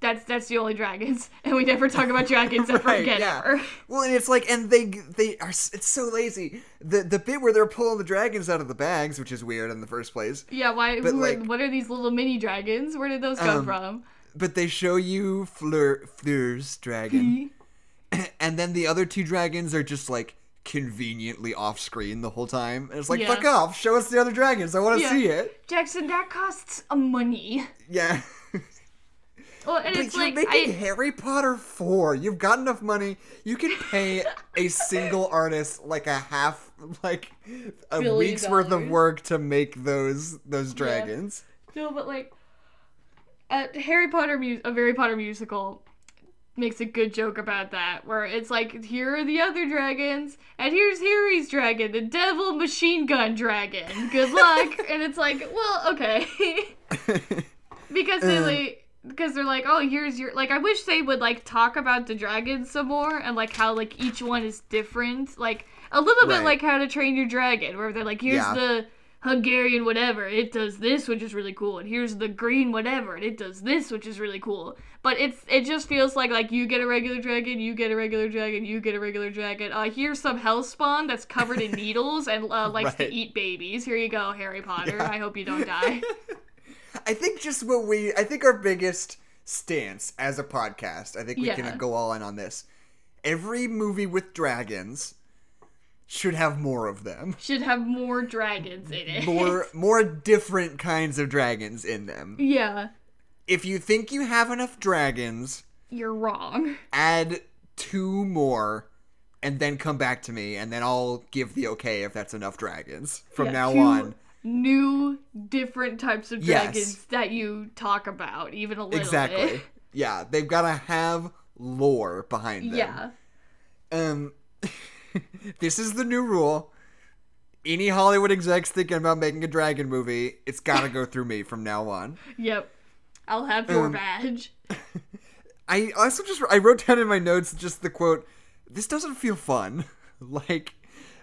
that's that's the only dragons (laughs) and we never talk about dragons (laughs) ever Right, again yeah. ever. Well, and it's like, and they they are. It's so lazy. The the bit where they're pulling the dragons out of the bags, which is weird in the first place. Yeah, why But, who are- like- what are these little mini dragons? Where did those come Um, from? But they show you Fleur Fleur's dragon, (clears throat) and then the other two dragons are just like conveniently off screen the whole time. And it's like, Yeah. fuck off! Show us the other dragons. I want to Yeah. see it. Jackson, that costs a money. Yeah. Well, and But it's you're like making I, Harry Potter 4. You've got enough money. You can pay a single (laughs) artist like a half like a Billion week's worth of dollars. work to make those those dragons. No, but like, uh, Harry Potter, mu- a Harry Potter musical, makes a good joke about that, where it's like, here are the other dragons, and here's Harry's dragon, the Devil Machine Gun Dragon. Good luck. (laughs) and it's like, well, okay, (laughs) because they like. Because they're like, oh, here's your like. I wish they would like talk about the dragons some more and like how like each one is different, like a little bit Right. like How to Train Your Dragon, where they're like, here's Yeah. the Hungarian whatever, it does this, which is really cool, and here's the green whatever, and it does this, which is really cool. But it's it just feels like like you get a regular dragon, you get a regular dragon, you get a regular dragon. Uh, here's some hellspawn that's covered in needles and uh, (laughs) likes Right. to eat babies. Here you go, Harry Potter. Yeah. I hope you don't die. (laughs) I think just what we I think our biggest stance as a podcast, I think we Yeah. can go all in on this. Every movie with dragons should have more of them. (laughs) Should have more dragons in it. More (laughs) more different kinds of dragons in them. yeah, If you think you have enough dragons, you're wrong. (laughs) add two more and then come back to me and then I'll give the okay if that's enough dragons from Yeah, now on. New different types of Yes. dragons that you talk about, even a little Exactly. bit. Yeah, they've got to have lore behind them. Yeah. Um, (laughs) this is the new rule. Any Hollywood execs thinking about making a dragon movie, it's got to go through me from now on. Yep. I'll have your Um, badge. (laughs) I also just I wrote down in my notes just the quote. This doesn't feel fun. (laughs) like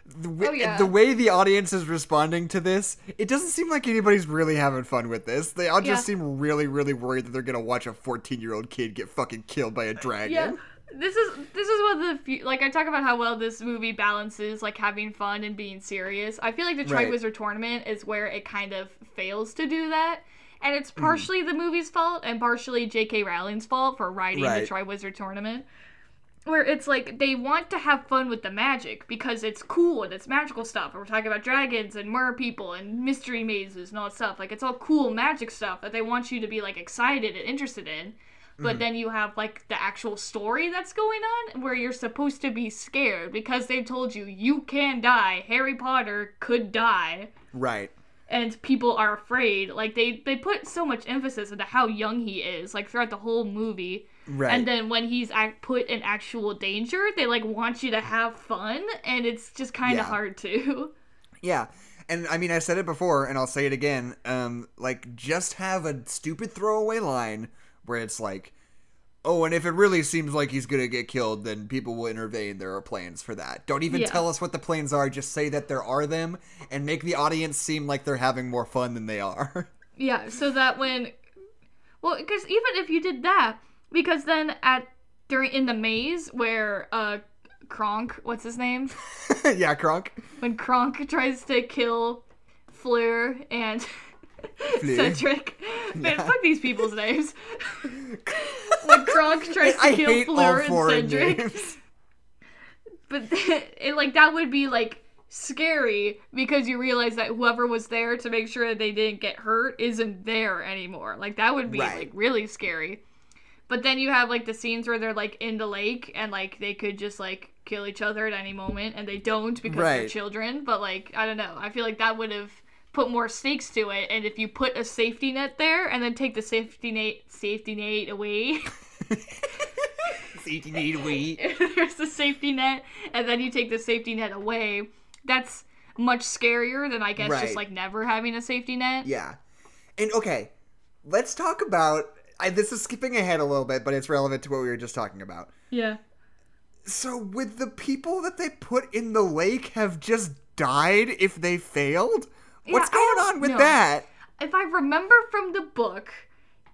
the, w- Oh, yeah. the way the audience is responding to this, it doesn't seem like anybody's really having fun with this. They all just Yeah. seem really, really worried that they're gonna watch a 14 year old kid get fucking killed by a dragon. Yeah. This is this is one of the few like I talk about how well this movie balances like having fun and being serious. I feel like the Right. Triwizard Tournament is where it kind of fails to do that. And Mm-hmm. it's partially the movie's fault and partially J.K. Rowling's fault for writing Right. the Triwizard Tournament. Where it's like they want to have fun with the magic because it's cool and it's magical stuff. And we're talking about dragons and mer people and mystery mazes and all that stuff. Like it's all cool magic stuff that they want you to be like excited and interested in. But then you have like the actual story that's going on where you're supposed to be scared because they've told you you can die. Harry Potter could die Right. and people are afraid. Like they they put so much emphasis into how young he is, like throughout the whole movie. Right. And then when he's act- put in actual danger, they like want you to have fun, and it's just kind Yeah. of hard to. Yeah. And I mean, I said it before, and I'll say it again. Um, like, just have a stupid throwaway line where it's like, "Oh, and if it really seems like he's gonna get killed, then people will intervene. There are plans for that." Don't even Yeah. tell us what the plans are. Just say that there are them, and make the audience seem like they're having more fun than they are. (laughs) Yeah, so that when, well, because even if you did that, because then at during in the maze where uh Kronk, what's his name? (laughs) yeah, Kronk. When Kronk tries to kill Fleur and (laughs) Fleur. Cedric. (laughs) Man, Yeah. fuck these people's names. when Kronk tries to I kill Fleur and Cedric. names. But (laughs) it, like that would be like scary because you realize that whoever was there to make sure that they didn't get hurt isn't there anymore. Like that would be Right. like really scary. But then you have like the scenes where they're like in the lake and like they could just like kill each other at any moment and they don't because they're children. But like I don't know. I feel like that would have put more stakes to it. And if you put a safety net there and then take the safety net safety net away. (laughs) Safety net away. (laughs) there's the safety net, and then you take the safety net away. That's much scarier than I guess Right. just like never having a safety net. Yeah. And okay, let's talk about. I, this is skipping ahead a little bit, but it's relevant to what we were just talking about. Yeah. So, would the people that they put in the lake have just died if they failed? What's I going on with know. that? If I remember from the book,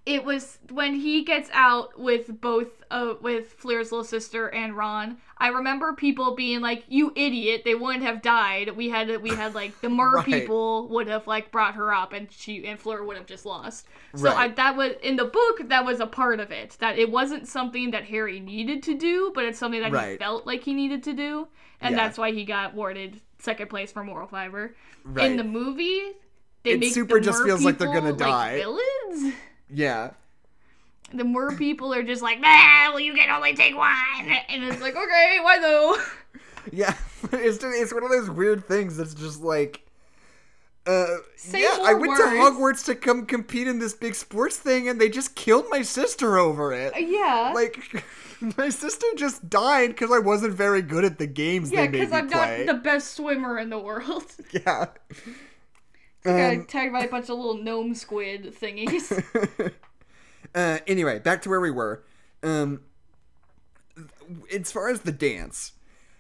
it was when he gets out with both uh with Fleur's little sister and Ron. I remember people being like, "You idiot! They wouldn't have died. We had we had like the (laughs) mer Right. people would have like brought her up, and she and Fleur would have just lost." So I, that was in the book. That was a part of it. That it wasn't something that Harry needed to do, but it's something that he felt like he needed to do, and Yeah. that's why he got awarded second place for moral fiber. Right. In the movie, they It make super the just feels like they're gonna die. villains. Yeah. The more people are just like, nah, well, you can only take one, and it's like, okay, why though? (laughs) Yeah. (laughs) it's, just, it's one of those weird things that's just like. Uh, Say yeah, I went to. Hogwarts to come compete in this big sports thing, and they just killed my sister over it. Yeah. Like, (laughs) my sister just died because I wasn't very good at the games yeah, they made because I'm play. not the best swimmer in the world. (laughs) Yeah. (laughs) Got Um, tagged by a bunch of little gnome squid thingies. uh, anyway, back to where we were. Um, as far as the dance,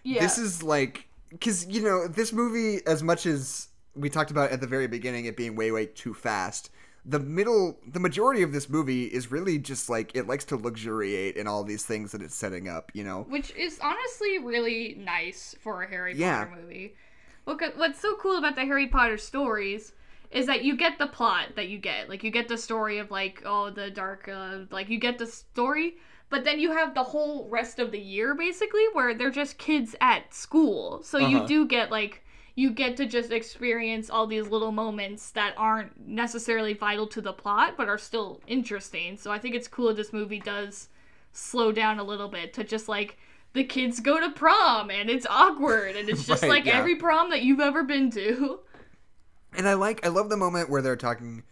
yeah. this is like because you know this movie, as much as we talked about at the very beginning, it being way way too fast. The middle, the majority of this movie is really just like it likes to luxuriate in all these things that it's setting up. You know, Which is honestly really nice for a Harry Yeah. Potter movie. Look what's so cool about the Harry Potter stories is that you get the plot that you get. Like you get the story of like oh the dark uh, like you get the story, but then you have the whole rest of the year basically where they're just kids at school. So you Uh-huh. do get like you get to just experience all these little moments that aren't necessarily vital to the plot but are still interesting. So I think it's cool that this movie does slow down a little bit to just like the kids go to prom and it's awkward and it's (laughs) just Right, like yeah. every prom that you've ever been to. And I like I love the moment where they're talking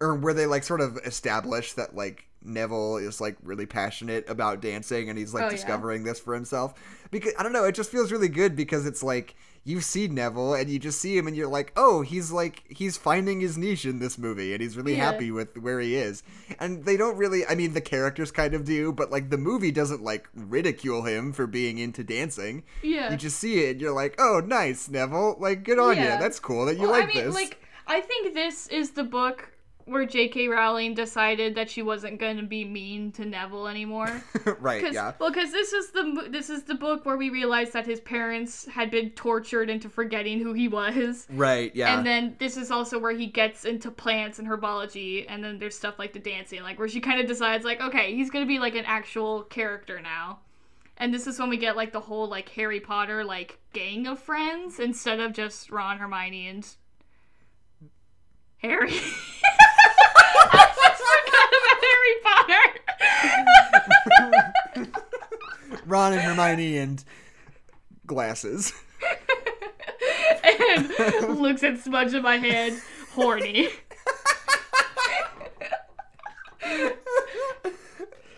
or where they like sort of establish that like Neville is like really passionate about dancing and he's like Oh, yeah. discovering this for himself. Because I don't know, it just feels really good because it's like you see Neville and you just see him and you're like, "Oh, he's like he's finding his niche in this movie and he's really Yeah. happy with where he is." And they don't really I mean the characters kind of do, but like the movie doesn't like ridicule him for being into dancing. Yeah. You just see it and you're like, "Oh, nice, Neville. Like good on Yeah. you. That's cool that you well, like I mean, this." like I think this is the book where J.K. Rowling decided that she wasn't going to be mean to Neville anymore. (laughs) right, Cause, yeah. Well, because this is the this is the book where we realize that his parents had been tortured into forgetting who he was. Right, yeah. And then this is also where he gets into plants and herbology, and then there's stuff like the dancing, like where she kind of decides, like, okay, he's gonna be like an actual character now. And this is when we get like the whole like Harry Potter like gang of friends instead of just Ron, Hermione, and Harry. (laughs) Harry Potter. (laughs) Ron and Hermione and glasses. and looks at smudge in my hand, horny.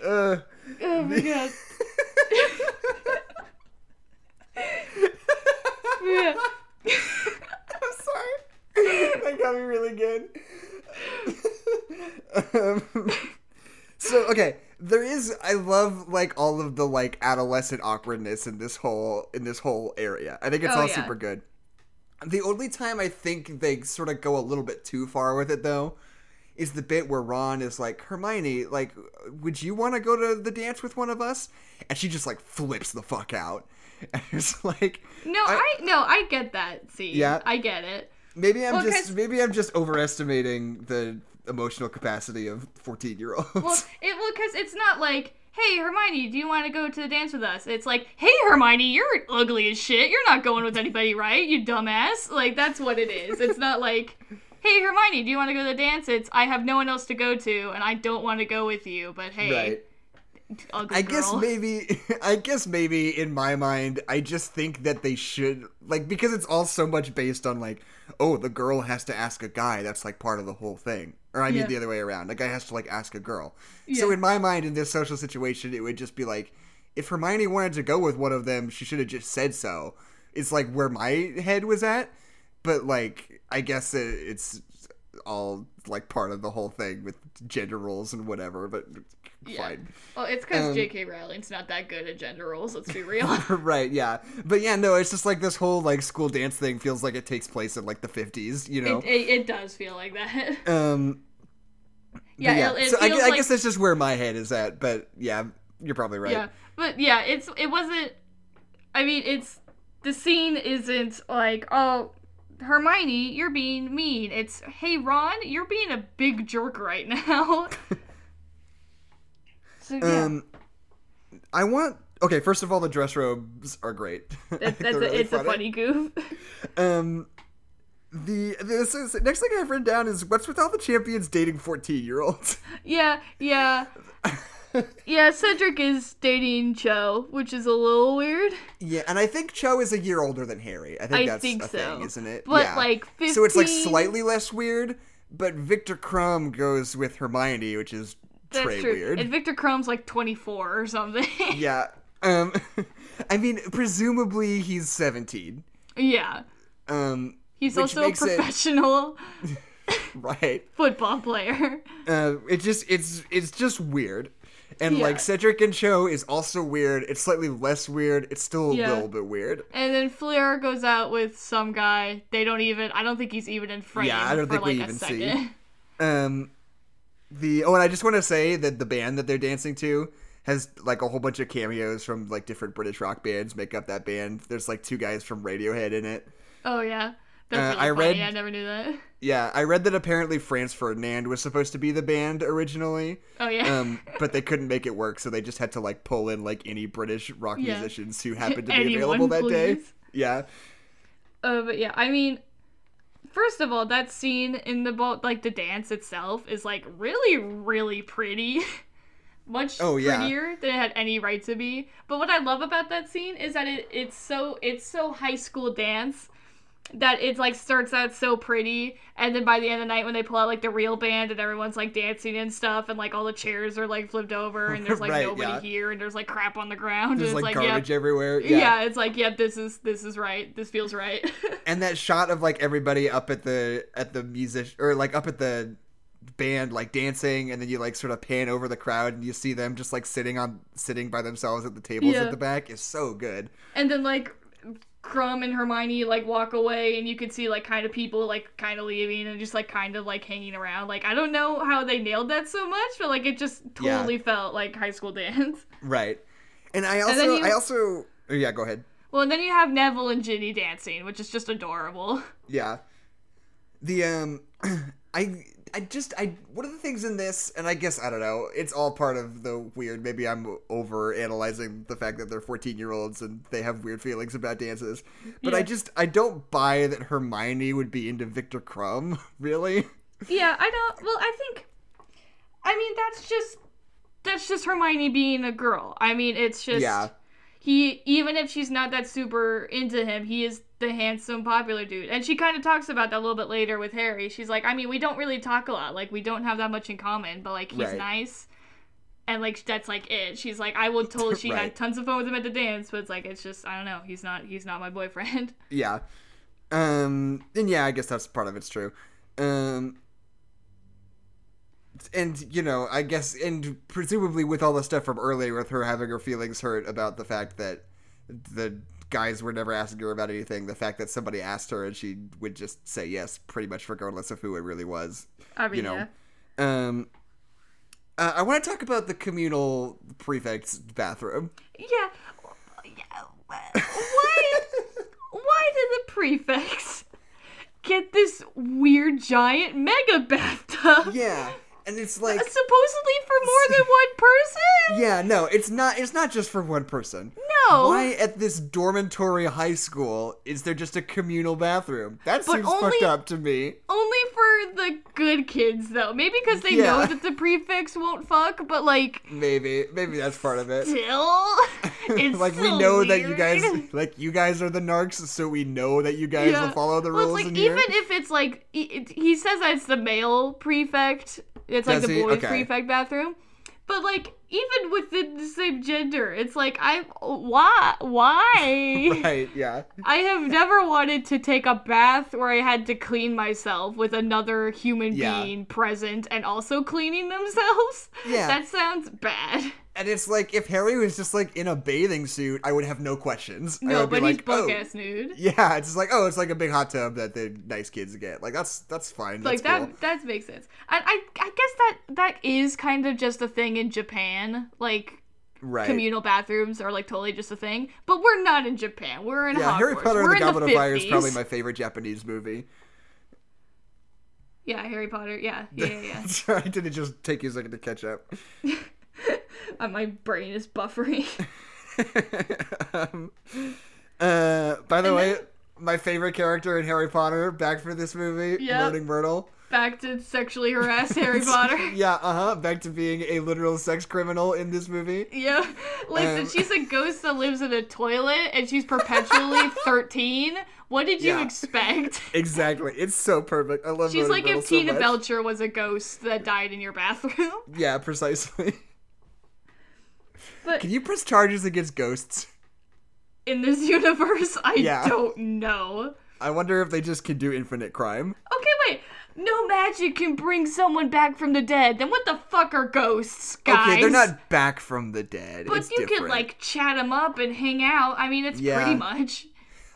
Uh, oh my god. yeah. (laughs) I'm sorry. That got me really good. (laughs) um so okay, there is I love like all of the like adolescent awkwardness in this whole in this whole area. I think it's Oh, all yeah. super good. The only time I think they sort of go a little bit too far with it though is the bit where Ron is like, Hermione, like, would you want to go to the dance with one of us? And she just like flips the fuck out. (laughs) And it's like, No, I- I, no, I get that. See, Yeah. I get it. maybe I'm Well, just maybe I'm just overestimating the emotional capacity of 14 year olds. Well, it well because it's not like, hey Hermione, do you want to go to the dance with us? It's like, hey Hermione, you're ugly as shit. You're not going with anybody, right? You dumbass. Like that's what it is. It's not like, hey Hermione, do you want to go to the dance? It's I have no one else to go to, and I don't want to go with you. But hey, right. ugly I girl. guess maybe (laughs) I guess maybe in my mind I just think that they should like because it's all so much based on like oh the girl has to ask a guy that's like part of the whole thing or I mean Yeah. the other way around. A guy has to like ask a girl. So in my mind in this social situation it would just be like if Hermione wanted to go with one of them she should have just said so. It's like where my head was at. But like I guess it, it's all like part of the whole thing with gender roles and whatever but Yeah. fine Well, it's because Um, J.K. Rowling's not that good at gender roles. Let's be (laughs) real. (laughs) right yeah but yeah no it's just like this whole like school dance thing feels like it takes place in like the 50s you know it, it, it does feel like that. (laughs) um but Yeah, it- so I, I like- guess that's just where my head is at but yeah you're probably right Yeah, but yeah, it's it wasn't. I mean, it's the scene isn't like oh. Hermione, you're being mean. It's hey Ron, you're being a big jerk right now. (laughs) so yeah, um i want okay first of all the dress robes are great (laughs) that's, a, really it's a funny goof. (laughs) um the this is next thing I've written down is what's with all the champions dating fourteen year olds. yeah, yeah, (laughs) yeah. Cedric is dating Cho, which is a little weird. yeah, and I think Cho is a year older than Harry. I think I that's think a so. thing, isn't it? But yeah. like 15, So it's like slightly less weird, but Viktor Krum goes with Hermione, which is That's true. weird. And Viktor Krum's like 24 or something. (laughs) yeah. Um (laughs) I mean, presumably he's 17. yeah. Um He's also a makes it- professional right. football player. Uh it just it's it's just weird. And Yeah. like Cedric and Cho is also weird. It's slightly less weird. It's still a Yeah. little bit weird. And then Fleur goes out with some guy. They don't even. I don't think he's even in frame. Yeah, I don't for think we like even a see. second. (laughs) Um, the oh, and I just want to say that the band that they're dancing to has like a whole bunch of cameos from like different British rock bands make up that band. There's like two guys from Radiohead in it. Oh yeah, that's Uh, really I funny. read- I never knew that. Yeah, I read that apparently Franz Ferdinand was supposed to be the band originally, Oh yeah. um, (laughs) but they couldn't make it work, so they just had to like pull in like any British rock Yeah. musicians who happened to be Anyone, available that day. Yeah, Uh, but yeah, I mean, first of all, that scene in the boat, like the dance itself, is like really, really pretty. (laughs) Much Oh, yeah. prettier than it had any right to be. But what I love about that scene is that it, it's so it's so high school dance that it like starts out so pretty and then by the end of the night when they pull out like the real band and everyone's like dancing and stuff and like all the chairs are like flipped over and there's like (laughs) Right, nobody yeah. here and there's like crap on the ground there's and like, it's like, garbage yeah, everywhere. yeah. Yeah. it's like yep this is this is right this feels right (laughs) and that shot of like everybody up at the at the music or like up at the band like dancing and then you like sort of pan over the crowd and you see them just like sitting on sitting by themselves at the tables Yeah. at the back is so good And then like Krum and Hermione like walk away and you could see like kind of people like kind of leaving and just like kind of like hanging around. Like I don't know how they nailed that so much, but like it just Yeah. totally felt like high school dance. (laughs) right and i also then you- i also oh, yeah go ahead Well, and then you have Neville and Ginny dancing, which is just adorable. yeah the um (clears throat) i i just i one of the things in this and i guess i don't know it's all part of the weird maybe i'm over analyzing the fact that they're 14 year olds and they have weird feelings about dances but i just i don't buy that hermione would be into viktor krum (laughs) really yeah, I don't. Well, I think. I mean, that's just that's just Hermione being a girl. I mean, it's just yeah he even if she's not that super into him he is the handsome popular dude. And she kind of talks about that a little bit later with harry. She's like i mean we don't really talk a lot. Like we don't have that much in common but like he's Right. nice. And like that's like it. She's like i will totally (laughs) she Right. had tons of fun with him at the dance but it's like it's just i don't know. He's not he's not my boyfriend. (laughs) Yeah. Um and yeah i guess that's part of it's true. Um and you know, I guess, and presumably with all the stuff from earlier, with her having her feelings hurt about the fact that the guys were never asking her about anything, the fact that somebody asked her and she would just say yes, pretty much regardless of who it really was. I mean, You know, yeah. Um, uh, I want to talk about the communal prefect's bathroom. Yeah. yeah. Why? why did the prefects get this weird giant mega bathtub? Yeah, and it's like, Supposedly for more than one person? (laughs) yeah, no, it's not. It's not just for one person. No. Why at this dormitory high school is there just a communal bathroom? That But seems only- fucked up to me. Only for the good kids, though. Maybe because they Yeah. know that the prefects won't fuck, but like, Maybe, maybe that's part of it. still, (laughs) it's like we know that you guys, (laughs) like you guys are the narcs, so we know that you guys Yeah. will follow the Well, rules it's like in here. even if it's like he, it, he says that it's the male prefect, it's like Does the he? boys Okay. prefect bathroom. But like even within the same gender, it's like I why why (laughs) right? Yeah. I have never wanted to take a bath where I had to clean myself with another human Yeah. being present and also cleaning themselves. Yeah. That sounds bad. And it's like if Harry was just like in a bathing suit, I would have no questions. I No, would be but he's like, buck oh. ass nude. Yeah, it's just like oh, it's like a big hot tub that the nice kids get. Like that's that's fine. like That's that cool. that makes sense I, I i guess that that is kind of just a thing in japan like Right. communal bathrooms are like totally just a thing but we're not in japan we're in yeah, Hogwarts. Harry Potter we're and the Goblet of Fire is probably my favorite Japanese movie. yeah harry potter yeah yeah yeah, yeah. (laughs) Sorry, did it just take you a second to catch up? (laughs) Uh, my brain is buffering (laughs) um, uh, by the And way, then- my favorite character in Harry Potter, back for this movie, Yep. Moaning Myrtle. back to sexually harass (laughs) harry potter (laughs) yeah, uh huh. Back to being a literal sex criminal in this movie. yeah listen Um, she's a ghost that lives in a toilet and she's perpetually 13 what did you Yeah. expect Exactly. It's so perfect. I love it. She's Moaning like Myrtle if so Tina much. Belcher was a ghost that died in your bathroom. Yeah, precisely. But Can you press charges against ghosts? in this (laughs) universe, I Yeah. don't know. I wonder if they just can do infinite crime. Okay, wait. No magic can bring someone back from the dead. Then what the fuck are ghosts, guys? Okay, they're not back from the dead. But it's you different. could like chat them up and hang out. I mean, it's Yeah. pretty much.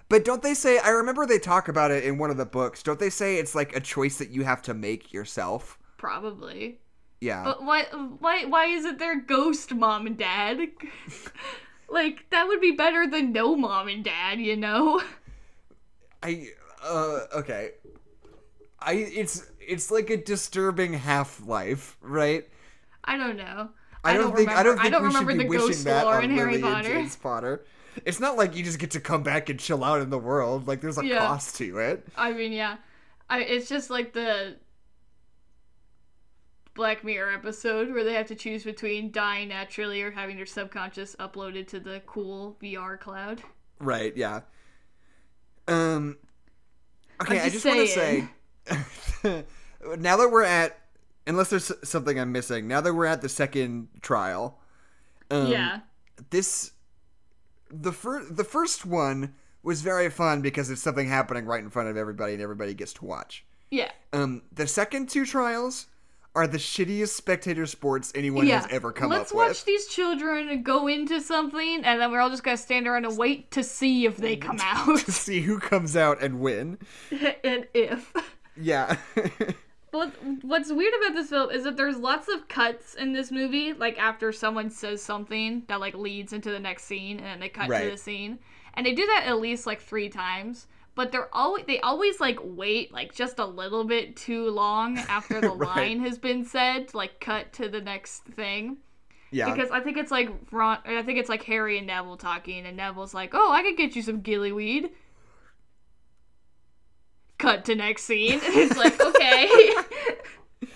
But don't they say? I remember they talk about it in one of the books. Don't they say it's like a choice that you have to make yourself? Probably. Yeah. But why? Why? Why is it their ghost mom and dad? (laughs) like that would be better than no mom and dad, you know? I uh okay. I it's it's like a disturbing half life, right? I don't know. I don't, think I don't think we remember should be the wishing ghost that lore on in Harry Lily and Potter. James Potter. It's not like you just get to come back and chill out in the world. Like there's a Yeah. cost to it. I mean, yeah. I, it's just like the Black Mirror episode where they have to choose between dying naturally or having their subconscious uploaded to the cool VR cloud. Right, yeah. Um Okay, I'm I just just want to say (laughs) now that we're at unless there's something I'm missing. Now that we're at the second trial. Um, yeah. this the first the first one was very fun because it's something happening right in front of everybody and everybody gets to watch. Yeah. Um, the second two trials are the shittiest spectator sports anyone yeah. has ever come Let's up watch these children go into something and then we're all just gonna stand around and wait to see if they come (laughs) out. to (laughs) see who comes out and win. (laughs) and if. Yeah. What What's weird about this film is that there's lots of cuts in this movie, like after someone says something that like leads into the next scene, and then they cut Right. to the scene, and they do that at least like three times. But they're always they always like wait like just a little bit too long after (laughs) the Right. line has been said to like cut to the next thing. yeah. Because I think it's like Ron, I think it's like Harry and Neville talking, and Neville's like, "Oh, I could get you some gillyweed." Cut to next scene. And (laughs) it's like okay. (laughs)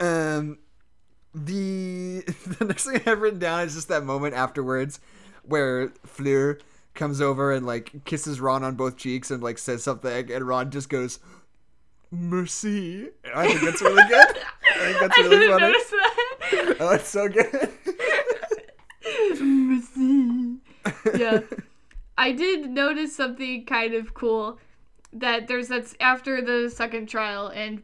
Um, the the next thing I have written down is just that moment afterwards where Fleur comes over and like kisses Ron on both cheeks and like says something, and Ron just goes, "Mercy." And I think that's really good. I think that's (laughs) I really didn't funny. notice that. (laughs) Oh, it's so good. (laughs) Mercy. Yeah. I did notice something kind of cool that there's that's after the second trial and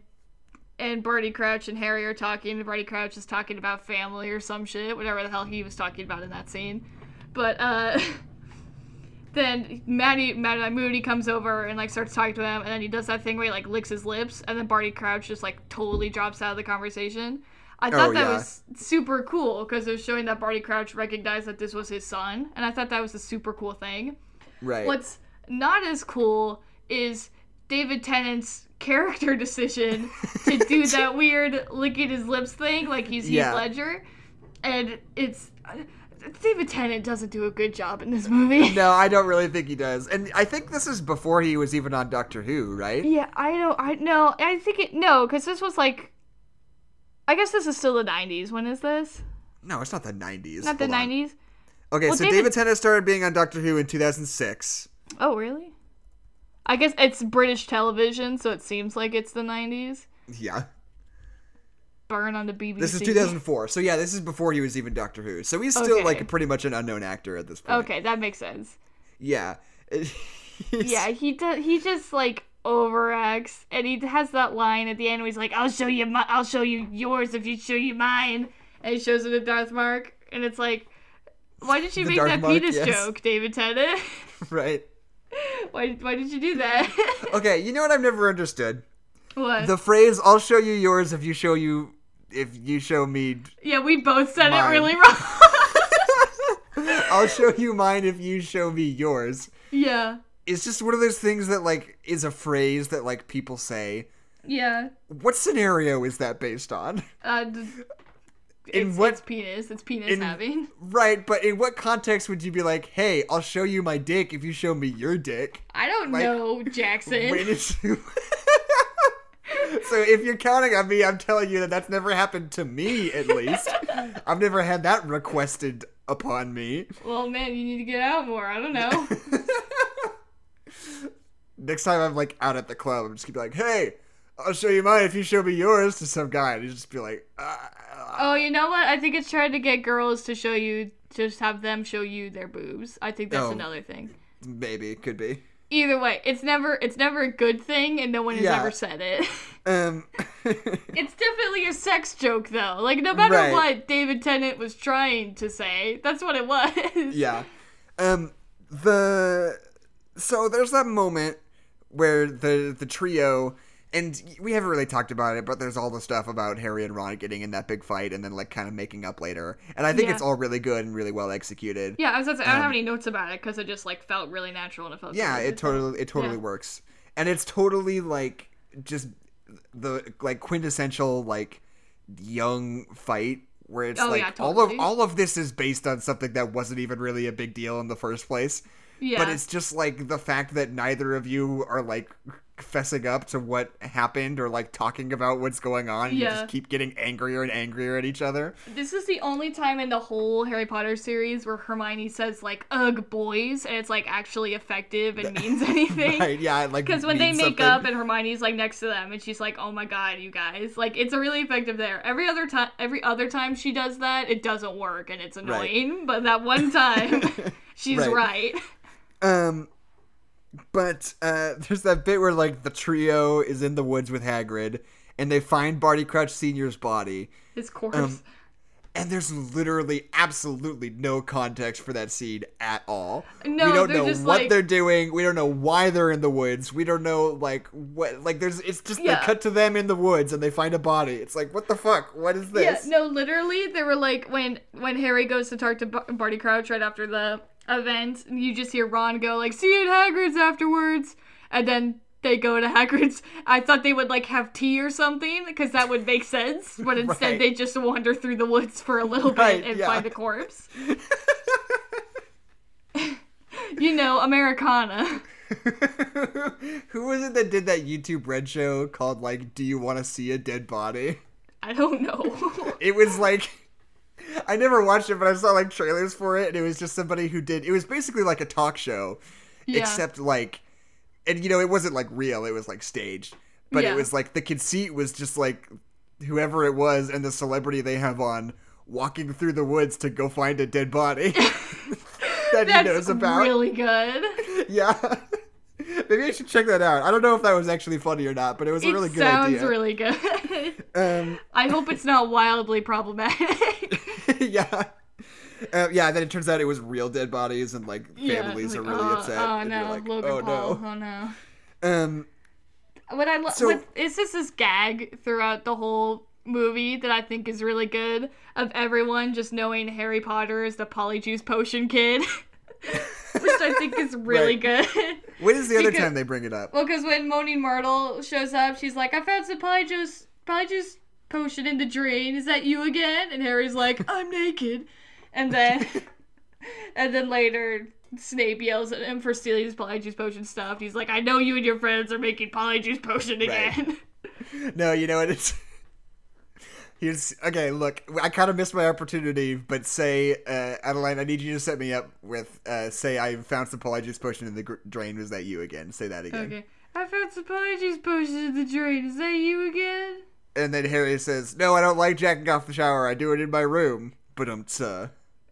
and Barty Crouch and Harry are talking. and Barty Crouch is talking about family or some shit, whatever the hell he was talking about in that scene. But uh, then Maddie, Maddie Moody comes over and like starts talking to him, and then he does that thing where he like licks his lips, and then Barty Crouch just like totally drops out of the conversation. I thought Oh, that yeah. was super cool because it was showing that Barty Crouch recognized that this was his son, and I thought that was a super cool thing. Right. What's not as cool is David Tennant's (laughs) character decision to do that (laughs) weird licking his lips thing, like he's Heath Yeah. Ledger, and it's David Tennant doesn't do a good job in this movie. (laughs) No, I don't really think he does. And I think this is before he was even on Doctor Who, right? Yeah, I don't. I no. I think it no, because this was like. I guess this is still the '90s. When is this? No, it's not the 90s. Not the on. '90s. Okay, Well, so David- David... Tennant started being on Doctor Who in 2006. Oh, really? I guess it's British television, so it seems like it's the '90s. Yeah. Burn on the BBC. This is 2004. So yeah, this is before he was even Doctor Who. So he's still Okay. like pretty much an unknown actor at this point. Okay, that makes sense. Yeah. (laughs) Yeah, he does. He just like overacts, and he has that line at the end where he's like, "I'll show you my, I'll show you yours if you show you mine," and he shows it to Dark Mark, and it's like, why did you The make Dark that Mark, penis yes. joke, David Tennant? (laughs) Right. why, why did you do that? Okay, you know what I've never understood? (laughs) what? The phrase "I'll show you yours if you show you if you show me yeah, we both said Mine. it really wrong. (laughs) I'll show you mine if you show me yours." yeah, It's just one of those things that like is a phrase that like people say. yeah. What scenario is that based on? Uh, In it's, what- it's penis. It's penis in- having. Right, but in what context would you be like, "Hey, I'll show you my dick if you show me your dick"? I don't like, know, Jackson. When is (laughs) so if you're counting on me, I'm telling you that that's never happened to me. At least I've never had that requested upon me. Well, man, you need to get out more. I don't know. (laughs) Next time I'm like out at the club, I'm just gonna be like, "Hey, I'll show you mine if you show me yours." To some guy, and he'd just be like, uh, Oh, you know what? I think it's trying to get girls to show you, just have them show you their boobs. I think that's Oh. another thing. "Maybe could be." Either way, it's never it's never a good thing, and no one has Yeah. ever said it. (laughs) Um, (laughs) it's definitely a sex joke, though. Like no matter Right. what David Tennant was trying to say, that's what it was. (laughs) yeah. Um, the so there's that moment where the the trio and we haven't really talked about it, but there's all the stuff about Harry and Ron getting in that big fight and then like kind of making up later. And I think Yeah. it's all really good and really well executed. Yeah, I was. About to say, I don't have Um, any notes about it because it just like felt really natural and it felt. Yeah, really it totally it totally Yeah. works. And it's totally like just the like quintessential like young fight where it's Oh, like yeah, all of all of this is based on something that wasn't even really a big deal in the first place. Yeah. But it's just like the fact that neither of you are like fessing up to what happened or like talking about what's going on. You just keep getting angrier and angrier at each other. This is the only time in the whole Harry Potter series where Hermione says like "ugh, boys" and it's like actually effective and (laughs) means anything. Right? Yeah, like Because when they make something. up and Hermione's like next to them and she's like, "Oh my god, you guys!" Like it's a really effective there. Every other time, every other time she does that, it doesn't work and it's annoying. But that one time, (laughs) (laughs) she's Right. right. Um, but uh, (laughs) there's that bit where like the trio is in the woods with Hagrid, and they find Barty Crouch Senior's body, His corpse. Um, and there's literally absolutely no context for that scene at all. No, we don't know what like- they're doing. We don't know why they're in the woods. We don't know like what like there's. It's just Yeah. they cut to them in the woods and they find a body. It's like what the fuck? What is this? Yeah, no, literally, they were like when when Harry goes to talk to Bar- Barty Crouch right after the event, you just hear Ron go like, "See you at Hagrid's afterwards," and then they go to (laughs) Hagrid's. I thought they would like have tea or something because that would make sense, but (laughs) instead Right. they just wander through the woods for a little Right, bit and yeah. find a corpse. (laughs) you know, Americana. Who was it that did that YouTube Red show called like "Do you want to see a dead body"? I don't know. It was like I never watched it, but I saw like trailers for it, and it was just somebody who did. It was basically like a talk show, Yeah. except like, and you know, it wasn't like real. It was like staged, but Yeah. it was like the conceit was just like whoever it was and the celebrity they have on walking through the woods to go find a dead body (laughs) that he That's knows about. really good. (laughs) Yeah. Maybe I should check that out. I don't know if that was actually funny or not, but it was a it really good sounds really good. um, I hope it's not wildly problematic. (laughs) (laughs) yeah. Uh, yeah, then it turns out it was real dead bodies, and like Yeah, families like, are really oh, upset. Oh no, like, Logan oh Paul. no. Oh no. Um, What I love So- what is this this gag throughout the whole movie that I think is really good of everyone just knowing Harry Potter is the polyjuice potion kid, (laughs) which I think is (laughs) really good. when is the other Because- time they bring it up? well, because when Moaning Myrtle shows up, she's like, "I found some polyjuice polyjuice potion in the drain. Is that you again?" And Harry's like, (laughs) "I'm naked," and then (laughs) and then later. Snape yells at him for stealing his polyjuice potion stuff. He's like, I know you and your friends are making polyjuice potion Right. again. (laughs) No, you know what it's. Here's okay. Look, I kind of missed my opportunity, but say, uh, Adeline, I need you to set me up with. Uh, say, I found some polyjuice potion in the gr- drain. Was that you again? Say that again. Okay. I found some polyjuice potion in the drain. Is that you again? And then Harry says, "No, I don't like jacking off the shower. I do it in my room." But um,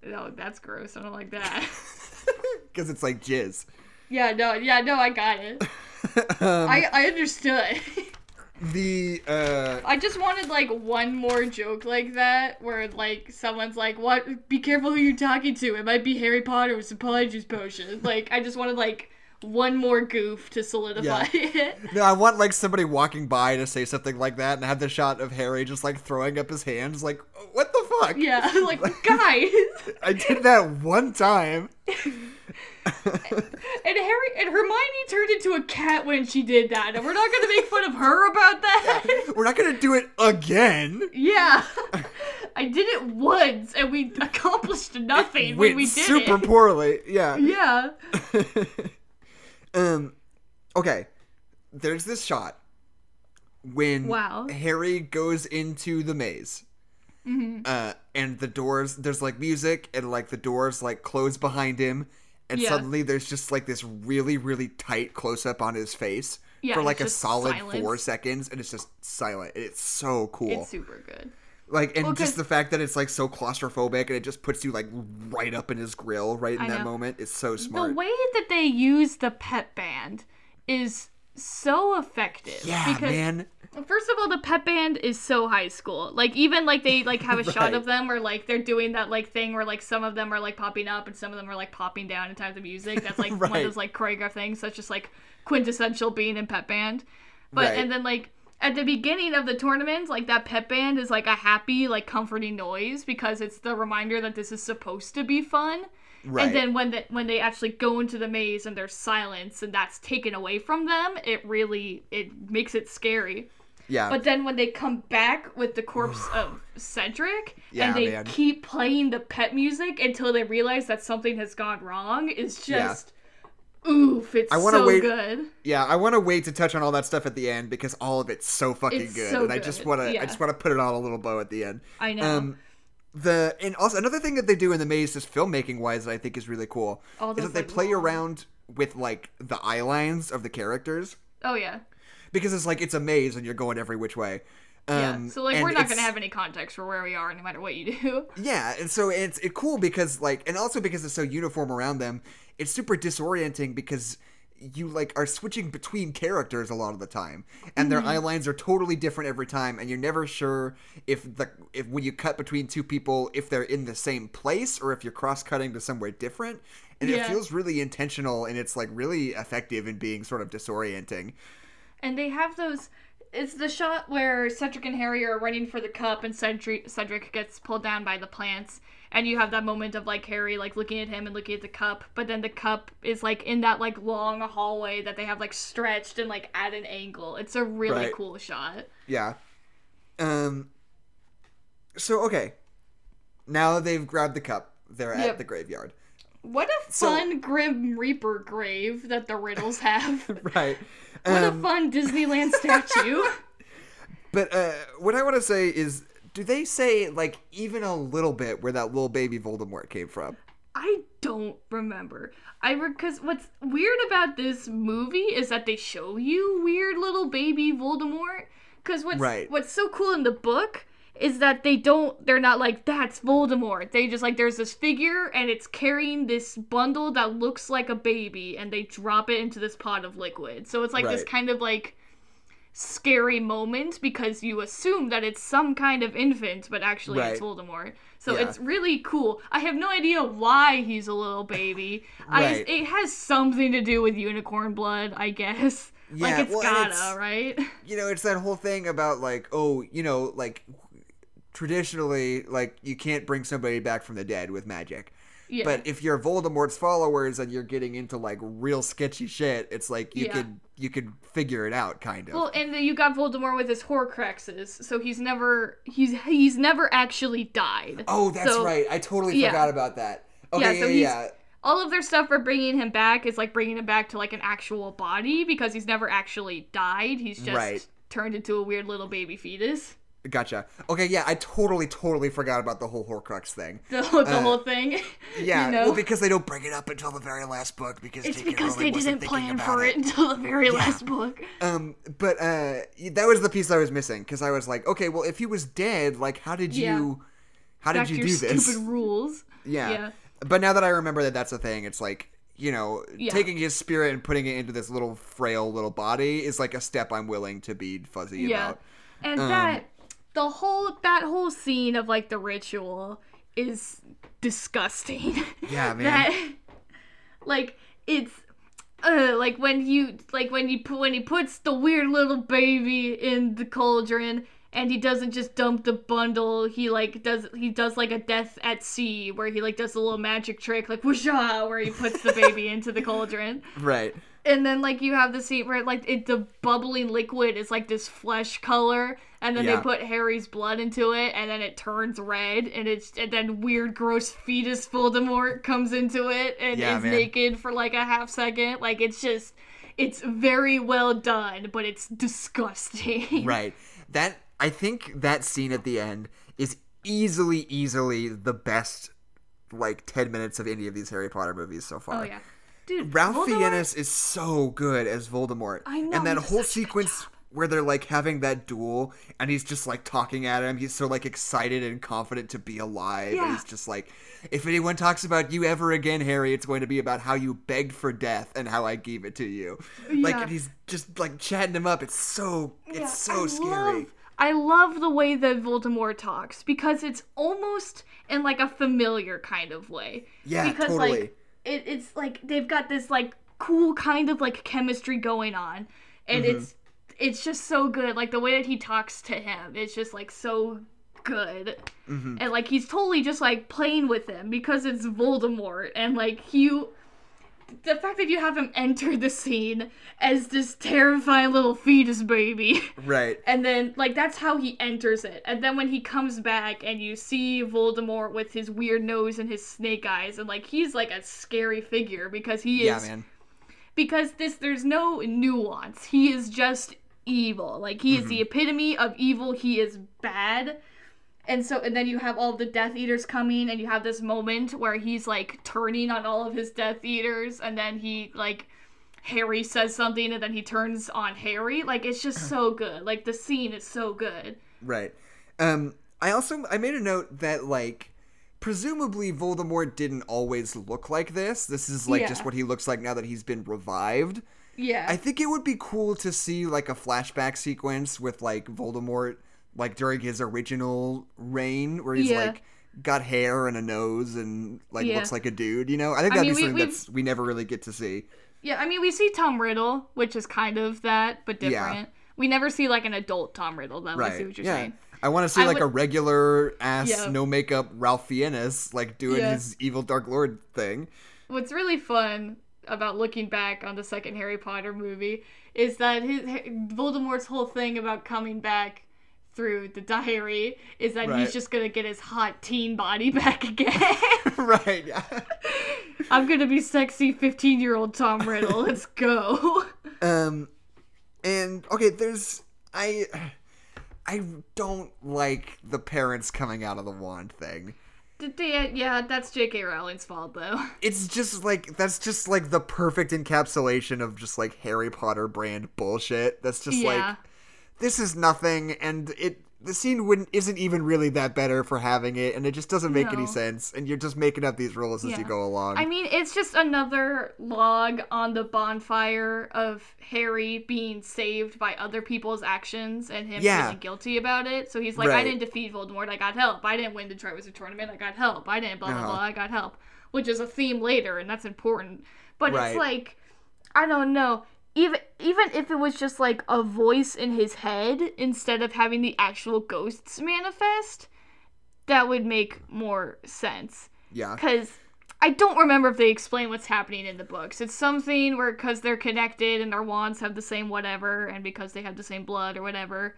No, that's gross. I don't like that. (laughs) (laughs) because it's like jizz. yeah, no, yeah, no, I got it. (laughs) um, I I understood. the uh, I just wanted like one more joke like that where like someone's like, "What? Be careful who you're talking to. It might be Harry Potter with some polyjuice potion." Like I just wanted like one more goof to solidify it. (laughs) no, I want like somebody walking by to say something like that, and have the shot of Harry just like throwing up his hands, like, "What the fuck?" Yeah, (laughs) like (laughs) guys. I did that one time. And Harry and Hermione turned into a cat when she did that, and we're not gonna make fun of her about that. We're not gonna do it again. Yeah, I did it once, and we accomplished nothing Went when we did super it. Super poorly. Yeah. Yeah, um. Okay. There's this shot when Wow. Harry goes into the maze. Mm-hmm. Uh, and the doors, there's like music, and like the doors like close behind him, and Yeah. suddenly there's just like this really, really tight close up on his face Yeah, for like a solid silence. four seconds, and it's just silent. It's so cool. it's super good. Like, and Well, just the fact that it's like so claustrophobic and it just puts you like right up in his grill right in I that know. moment. It's so smart. The way that they use the pet band is so effective. yeah, because man. First of all, the pep band is so high school. Like even like they like have a (laughs) shot of them where like they're doing that like thing where like some of them are like popping up and some of them are like popping down in time of music. That's (laughs) like one of those like choreographed things. That's just like quintessential being in pep band. But Right. and then like at the beginning of the tournament, like that pep band is like a happy, like comforting noise because it's the reminder that this is supposed to be fun. Right. And then when the, when they actually go into the maze and there's silence and that's taken away from them, it really it makes it scary. yeah. But then when they come back with the corpse (sighs) of Cedric Yeah, and they man. keep playing the pet music until they realize that something has gone wrong is Yeah. Oof, it's I so wait- good. yeah, I want to wait to touch on all that stuff at the end because all of it's so fucking It's good, so and I just want to, yeah. I just want to put it on a little bow at the end. I know. Um, the and also another thing that they do in the maze, just filmmaking wise, that I think is really cool, All is that they like, play around with like the eye lines of the characters oh yeah. because it's like it's a maze and you're going every which way. Yeah. Um, So like we're not gonna have any context for where we are no matter what you do. (laughs) Yeah, and so it's it cool because like, and also because it's so uniform around them, it's super disorienting because you like are switching between characters a lot of the time, and their eye lines are totally different every time, and you're never sure if the if when you cut between two people if they're in the same place or if you're cross cutting to somewhere different, and it feels really intentional and it's like really effective in being sort of disorienting. And they have those. It's the shot where Cedric and Harry are running for the cup, and Cedric Cedric gets pulled down by the plants, and you have that moment of like Harry like looking at him and looking at the cup, but then the cup is like in that like long hallway that they have like stretched and like at an angle. It's a really Right. cool shot. Yeah. Um. So okay, now they've grabbed the cup. They're at Yep. the graveyard. What a So- fun Grim Reaper grave that the Riddles have. (laughs) right. what a Um, fun Disneyland statue. (laughs) but uh, what I want to say is, do they say like even a little bit where that little baby Voldemort came from? I don't remember. I because what's weird about this movie is that they show you weird little baby Voldemort. Because what's Right. what's so cool in the book is that they don't they're not like that's Voldemort. They just like there's this figure and it's carrying this bundle that looks like a baby and they drop it into this pot of liquid. So it's like this kind of like scary moment because you assume that it's some kind of infant but actually it's Voldemort. So Yeah. it's really cool. I have no idea why he's a little baby. I Right. it has something to do with unicorn blood, I guess. (laughs) like Yeah, it's well, gotta, it's- right? you know, it's that whole thing about like, oh, you know, like traditionally, like you can't bring somebody back from the dead with magic. Yeah. But if you're Voldemort's followers and you're getting into like real sketchy shit, it's like you Yeah. could you could figure it out kind of. Well, and then you got Voldemort with his Horcruxes, so he's never he's he's never actually died. oh, that's so- right. I totally yeah. forgot about that. Okay, Yeah, yeah, so yeah. All of their stuff for bringing him back is like bringing him back to like an actual body because he's never actually died. He's just Right. turned into a weird little baby fetus. Gotcha. Okay, yeah, I totally, totally forgot about the whole Horcrux thing. The, (laughs) the whole thing. (laughs) Yeah, you know? well, because they don't bring it up until the very last book because it's J.K. because Rowling they didn't plan for it until the very last book. Um, but uh, that was the piece I was missing because I was like, okay, well, if he was dead, like, how did Yeah. you, how Back did you do this? stupid (laughs) rules. Yeah. Yeah. But now that I remember that that's a thing, it's like, you know, Yeah. taking his spirit and putting it into this little frail little body is like a step I'm willing to be fuzzy Yeah. about. And Um, that the whole that whole scene of like the ritual is disgusting. (laughs) Yeah, man. that like it's uh, like when you like when you put when he puts the weird little baby in the cauldron and he doesn't just dump the bundle he like does he does like a death at sea where he like does a little magic trick like whoosha where he puts the baby (laughs) into the cauldron Right. And then like you have the scene where like it, the bubbling liquid is like this flesh color and then Yeah. they put harry's blood into it and then it turns red and it's and then weird gross fetus voldemort comes into it and Yeah, is man. naked for like a half second like it's just it's very well done but it's disgusting (laughs) Right. That I think that scene at the end is easily, easily the best like ten minutes of any of these Harry Potter movies so far. oh yeah dude Ralph Voldemort- Fiennes is so good as Voldemort. I know, And that whole such a good sequence where they're like having that duel and he's just like talking at him. He's so like excited and confident to be alive. And Yeah. he's just like, if anyone talks about you ever again, Harry, it's going to be about how you begged for death and how I gave it to you. Like, Yeah. and he's just like chatting him up. It's so, it's Yeah, so I scary. Love, I love the way that Voldemort talks because it's almost in like a familiar kind of way. Yeah, because totally. like it, it's like they've got this like cool kind of like chemistry going on, and Mm-hmm. it's it's just so good. Like the way that he talks to him, it's just like so good. Mm-hmm. And like he's totally just like playing with him because it's Voldemort, and like you the fact that you have him enter the scene as this terrifying little fetus baby (laughs) Right. and then like that's how he enters it and then when he comes back and you see voldemort with his weird nose and his snake eyes and like he's like a scary figure because he Yeah, is man. because this there's no nuance he is just evil like he is Mm-hmm. the epitome of evil he is bad and so and then you have all the death eaters coming and you have this moment where he's like turning on all of his death eaters and then he like harry says something and then he turns on harry like it's just so (clears throat) good like the scene is so good Right. Um, I also I made a note that like presumably Voldemort didn't always look like this. This is like just what he looks like now that he's been revived. yeah I think it would be cool to see like a flashback sequence with like Voldemort like during his original reign where he's Yeah. like got hair and a nose and like Yeah. looks like a dude, you know? I think I that'd mean, be something we've- that's we never really get to see. yeah i mean we see tom riddle which is kind of that but Yeah. different we never see like an adult tom riddle though i see what you're Yeah. saying I want to see I like a regular ass Yeah. no makeup Ralph Fiennes like doing Yeah. his evil Dark Lord thing. what's really fun about looking back on the second Harry Potter movie is that his Voldemort's whole thing about coming back through the diary is that Right. he's just gonna get his hot teen body (laughs) back again. (laughs) right. I'm gonna be sexy 15 year old Tom Riddle. Let's (laughs) go. um, and okay, there's I, I don't like the parents coming out of the wand thing. They- yeah, that's J.K. Rowling's fault though. It's just like that's just like the perfect encapsulation of just like Harry Potter brand bullshit. That's just Yeah. like this is nothing, and it the scene wouldn't isn't even really that better for having it, and it just doesn't make any sense. And you're just making up these rules as you go along. I mean, it's just another log on the bonfire of Harry being saved by other people's actions and him Yeah. feeling guilty about it. So he's like, I didn't defeat Voldemort, I got help. I didn't win the Triwizard Tournament, I got help. I didn't blah blah Uh-huh. blah, I got help. Which is a theme later, and that's important. But Right. it's like, I don't know. Even even if it was just like a voice in his head instead of having the actual ghosts manifest, that would make more sense yeah. because I don't remember if they explain what's happening in the books. It's something where because they're connected and their wands have the same whatever, and because they have the same blood or whatever,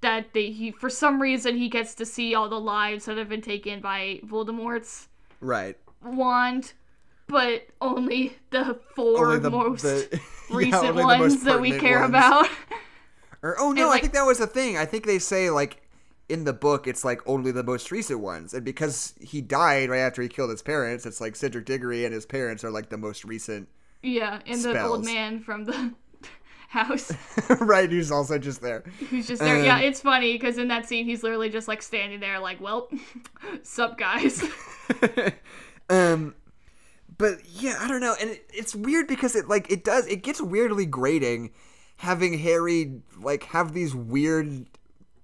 that they he for some reason he gets to see all the lives that have been taken by Voldemort's Right. wand, but only the four Only the most the, (laughs) (laughs) recent only the most ones that we care ones. about. (laughs) Or oh no, like- I think that was the thing. I think they say like in the book it's like only the most recent ones, and because he died right after he killed his parents, it's like Cedric Diggory and his parents are like the most recent. yeah, and the old man from the house. right, who's also just there. Who's just there? yeah, Um, it's funny because in that scene he's literally just like standing there, like, "Well, sup, guys." um but yeah i don't know and it, it's weird because it like it does it gets weirdly grating having harry like have these weird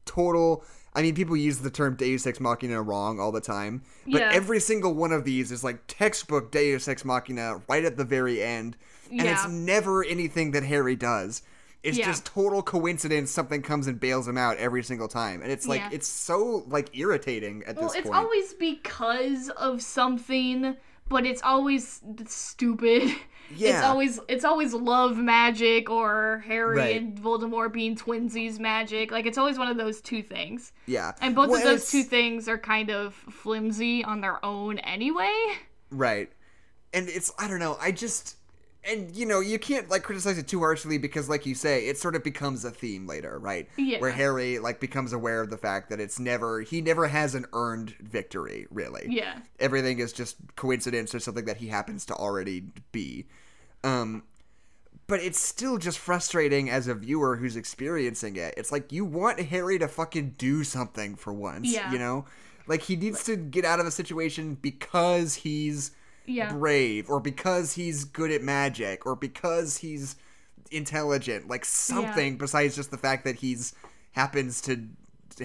total i mean people use the term deus ex machina wrong all the time but Yeah. every single one of these is like textbook deus ex machina right at the very end and it's never anything that harry does it's Yeah. just total coincidence something comes and bails him out every single time and it's like Yeah. it's so like irritating at well, this point. Well, it's always because of something, but it's always stupid. (laughs) Yeah. It's always it's always love magic or Harry Right. and Voldemort being twinsies magic. Like it's always one of those two things. yeah And both Well, of those two things are kind of flimsy on their own anyway. Right. And it's I don't know, I just and you know, you can't like criticize it too harshly because like you say, it sort of becomes a theme later, right? Yeah. Where Harry like becomes aware of the fact that it's never he never has an earned victory, really. Yeah. Everything is just coincidence or something that he happens to already be. Um but it's still just frustrating as a viewer who's experiencing it. It's like you want Harry to fucking do something for once, Yeah. you know? Like he needs to get out of the situation because he's Yeah. brave or because he's good at magic or because he's intelligent like something besides just the fact that he's happens to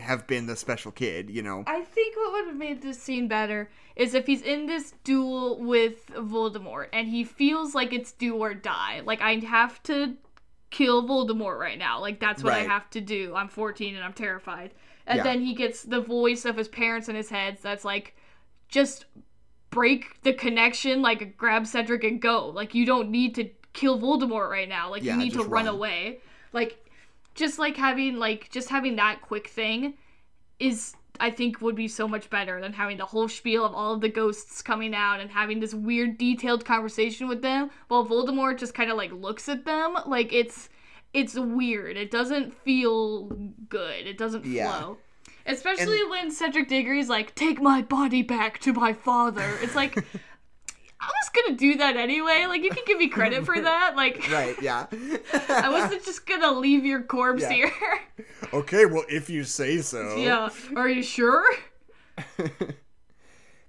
have been the special kid you know I think what would have made this scene better is if he's in this duel with Voldemort and he feels like it's do or die. Like I have to kill Voldemort right now. Like that's what I have to do. I'm 14 and I'm terrified. And Yeah. then he gets the voice of his parents in his head that's like just break the connection, like grab Cedric and go. Like you don't need to kill Voldemort right now. Like Yeah, you need to run run. away. Like just like having like just having that quick thing is I think would be so much better than having the whole spiel of all of the ghosts coming out and having this weird detailed conversation with them while Voldemort just kind of like looks at them like it's it's weird. It doesn't feel good. It doesn't Yeah. flow. Especially when Cedric Diggory's like, "Take my body back to my father." It's like (laughs) I was gonna do that anyway. Like you can give me credit for that. Like (laughs) right yeah (laughs) I wasn't just gonna leave your corpse Yeah. here. okay well if you say so yeah. Are you sure?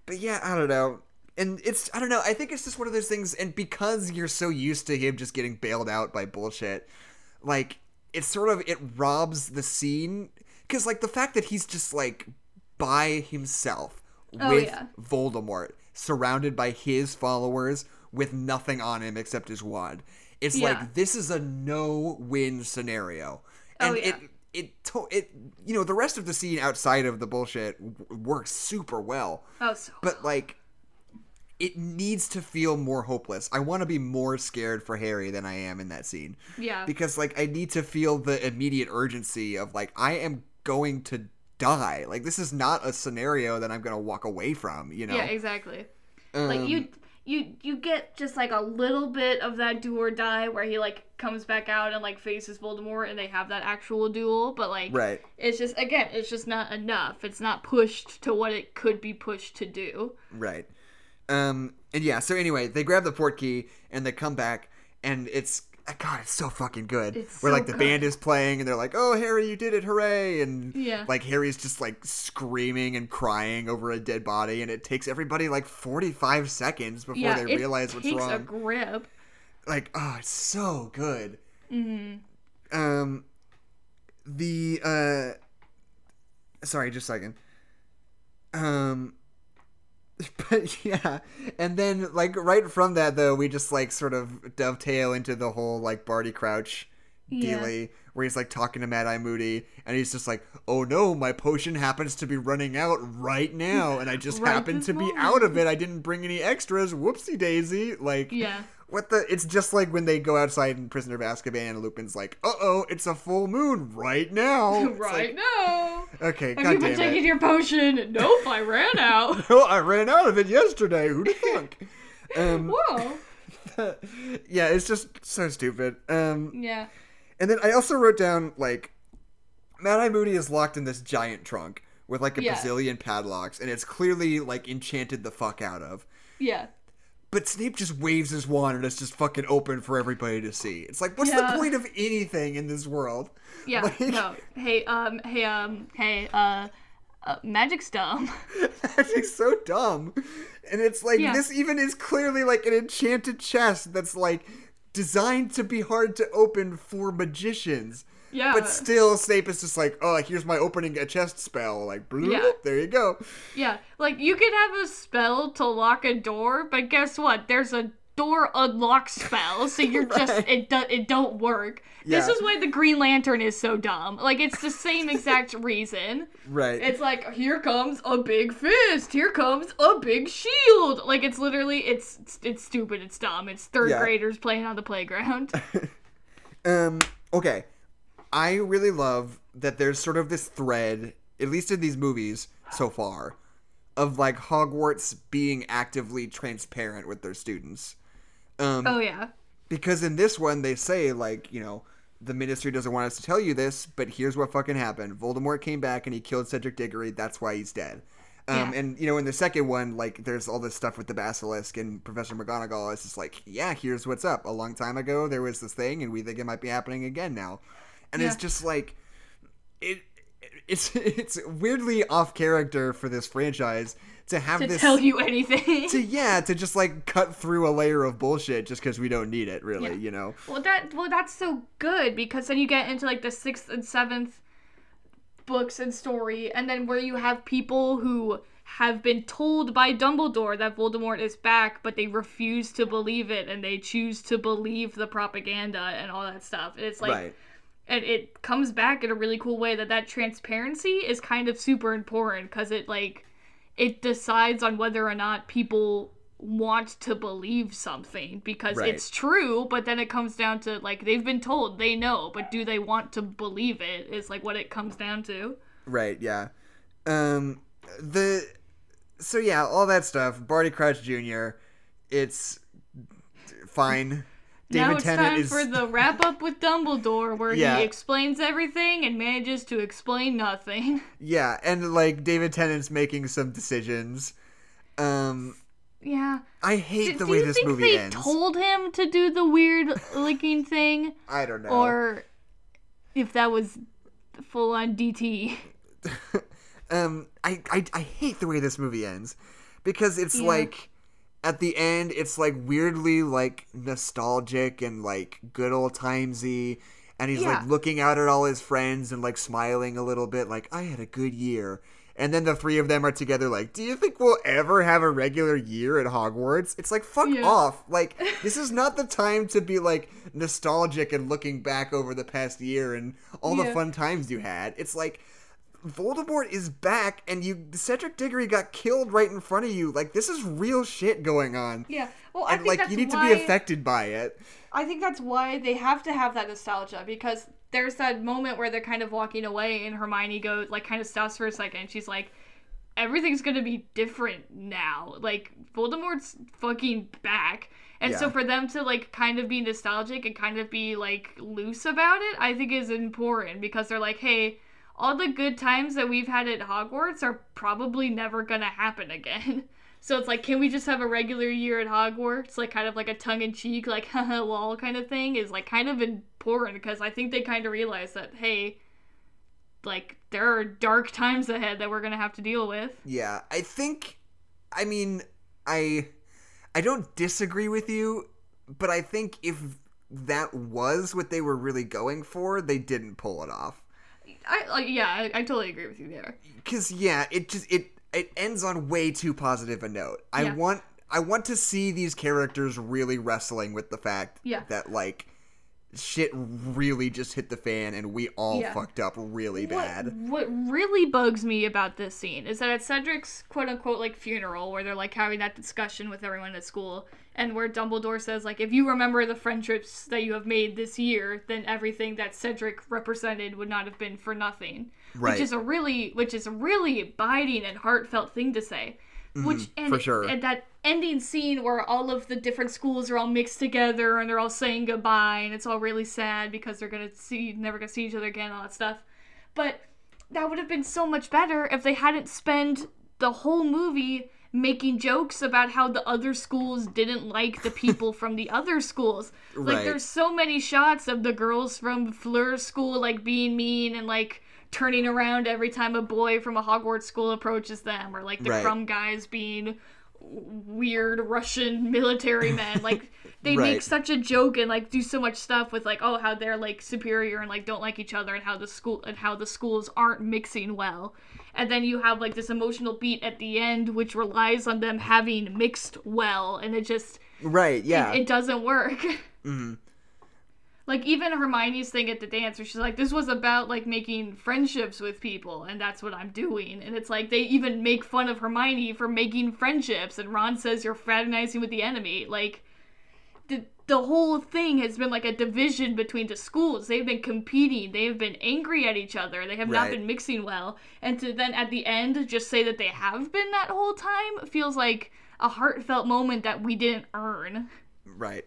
but yeah i don't know and it's i don't know i think it's just one of those things and because you're so used to him just getting bailed out by bullshit like it sort of it robs the scene because like the fact that he's just like by himself Oh, with yeah. voldemort surrounded by his followers with nothing on him except his wand it's Yeah. like this is a no-win scenario Oh, and yeah. it it to- it you know the rest of the scene outside of the bullshit w- works super well Oh, so but like it needs to feel more hopeless. I want to be more scared for Harry than I am in that scene. yeah. Because like I need to feel the immediate urgency of like I am going to die. Like this is not a scenario that I'm going to walk away from, you know. Yeah, exactly. Um, like you you you get just like a little bit of that do or die where he like comes back out and like faces Voldemort and they have that actual duel, but like Right. it's just again, it's just not enough. It's not pushed to what it could be pushed to do. Right. Um and yeah, so anyway, they grab the port key and they come back and it's God, it's so fucking good. It's Where so like the good. band is playing and they're like, "Oh, Harry, you did it, hooray!" And Yeah. like Harry's just like screaming and crying over a dead body, and it takes everybody like forty five seconds before yeah, they realize what's takes wrong. a grip. Like, oh, it's so good. Mm-hmm. Um, the uh, sorry, just a second. Um, (laughs) but yeah, and then like right from that though, we just like sort of dovetail into the whole like Barty Crouch Yeah. dealy where he's like talking to Mad Eye Moody, and he's just like, "Oh no, my potion happens to be running out right now, and I just (laughs) Right happened this to be out of it. I didn't bring any extras. Whoopsie daisy!" Like, Yeah. What the? It's just like when they go outside in Prisoner of Azkaban, and Lupin's like, "Uh oh, it's a full moon right now." (laughs) Right like, now. okay, Have you been taking it. your potion? Nope, I ran (laughs) out. Oh, I ran out of it yesterday. Who'd have thunk? um, (laughs) Whoa. yeah, it's just so stupid. Um, Yeah. And then I also wrote down like Mad Eye Moody is locked in this giant trunk with like a Yeah. bazillion padlocks, and it's clearly like enchanted the fuck out of. Yeah. But Snape just waves his wand and it's just fucking open for everybody to see. It's like, what's Yeah. the point of anything in this world? Yeah. Like- No. Hey, um, hey, um, hey, uh, uh magic's dumb. (laughs) Magic's so dumb. And it's like, Yeah. this even is clearly like an enchanted chest that's like designed to be hard to open for magicians. Yeah. But still, Snape is just like, oh, here's my opening a chest spell. Like, bloop, Yeah. there you go. Yeah, like you could have a spell to lock a door, but guess what? There's a door unlock spell, so you're (laughs) just it do, it don't work. This is why the Green Lantern is so dumb. Like it's the same exact (laughs) reason. Right. It's like here comes a big fist, here comes a big shield. Like it's literally it's it's stupid, it's dumb. It's third Yeah. graders playing on the playground. (laughs) Um, okay. I really love that there's sort of this thread, at least in these movies so far, of like Hogwarts being actively transparent with their students. Um, oh yeah. because in this one they say like, you know, the ministry doesn't want us to tell you this, but here's what fucking happened. Voldemort came back and he killed Cedric Diggory. That's why he's dead. Um, Yeah. And you know, in the second one, like, there's all this stuff with the basilisk and Professor McGonagall. It's just like, yeah, here's what's up. A long time ago, there was this thing, and we think it might be happening again now. And it's just like, it, it's (laughs) it's weirdly off character for this franchise to have To this tell you anything. to yeah to just like cut through a layer of bullshit just because we don't need it really Yeah. you know Well, that well, that's so good because then you get into like the sixth and seventh books and story, and then where you have people who have been told by Dumbledore that Voldemort is back, but they refuse to believe it, and they choose to believe the propaganda and all that stuff. And it's like, right and it comes back in a really cool way that that transparency is kind of super important because it like it decides on whether or not people want to believe something because Right. it's true but then it comes down to like they've been told they know but do they want to believe it is like what it comes down to. Right yeah. Um the so yeah all that stuff barty crouch jr it's fine now it's tennant time is for the wrap up with dumbledore where Yeah. he explains everything and manages to explain nothing. (laughs) Yeah and like david tennant's making some decisions. Um yeah. I hate do, the do way you this think movie they ends. told him to do the weird (laughs) licking thing? I don't know. Or if that was full on DT. (laughs) um I, I i hate the way this movie ends. Because it's Yeah. like at the end it's like weirdly like nostalgic and like good old timesy and he's Yeah. like looking out at all his friends and like smiling a little bit like i had a good year. And then the three of them are together like do you think we'll ever have a regular year at hogwarts? It's like fuck Yeah. off. Like (laughs) this is not the time to be like nostalgic and looking back over the past year and all the fun times you had. It's like Voldemort is back, and you Cedric Diggory got killed right in front of you. Like this is real shit going on, Yeah, well, I and think like that's you need why, to be affected by it. I think that's why they have to have that nostalgia because there's that moment where they're kind of walking away and Hermione goes like kind of stops for a second. And she's like, "Everything's gonna be different now. Like Voldemort's fucking back." And so for them to like kind of be nostalgic and kind of be like loose about it, I think is important because they're like, "Hey." All the good times that we've had at Hogwarts are probably never gonna happen again. (laughs) So it's like, can we just have a regular year at Hogwarts? Like, kind of like a tongue in cheek, like, (laughs) haha, lol kind of thing is like kind of important because I think they kind of realize that, hey, like, there are dark times ahead that we're going to have to deal with. Yeah, I think I mean, I I don't disagree with you, but I think if that was what they were really going for, they didn't pull it off. I, like, yeah, I, I totally agree with you there. Cuz yeah, it just it it ends on way too positive a note. I Yeah. want I want to see these characters really wrestling with the fact Yeah. that like shit really just hit the fan and we all Yeah. fucked up really bad. What, what really bugs me about this scene is that at Cedric's quote unquote like funeral, where they're like having that discussion with everyone at school, and where Dumbledore says like, if you remember the friendships that you have made this year, then everything that Cedric represented would not have been for nothing. Right. Which is a really, which is a really biting and heartfelt thing to say. Which and, Mm-hmm. for sure. and that ending scene where all of the different schools are all mixed together and they're all saying goodbye and it's all really sad because they're gonna see never gonna see each other again all that stuff but that would have been so much better if they hadn't spent the whole movie making jokes about how the other schools didn't like the people from the other schools. (laughs) Like Right. there's so many shots of the girls from Fleur's school like being mean and like turning around every time a boy from a Hogwarts school approaches them or like the Right. Krum guys being weird Russian military men. (laughs) Like they Right. make such a joke and like do so much stuff with like oh how they're like superior and like don't like each other and how the school and how the schools aren't mixing well. And then you have like this emotional beat at the end which relies on them having mixed well and it just Right, yeah. it doesn't work. (laughs) Mhm. Like even Hermione's thing at the dance where she's like, this was about like making friendships with people, and that's what I'm doing. And it's like they even make fun of Hermione for making friendships, and Ron says you're fraternizing with the enemy. Like the the whole thing has been like a division between the schools. They've been competing, they've been angry at each other, they have not been mixing well. And to then at the end just say that they have been that whole time feels like a heartfelt moment that we didn't earn. Right.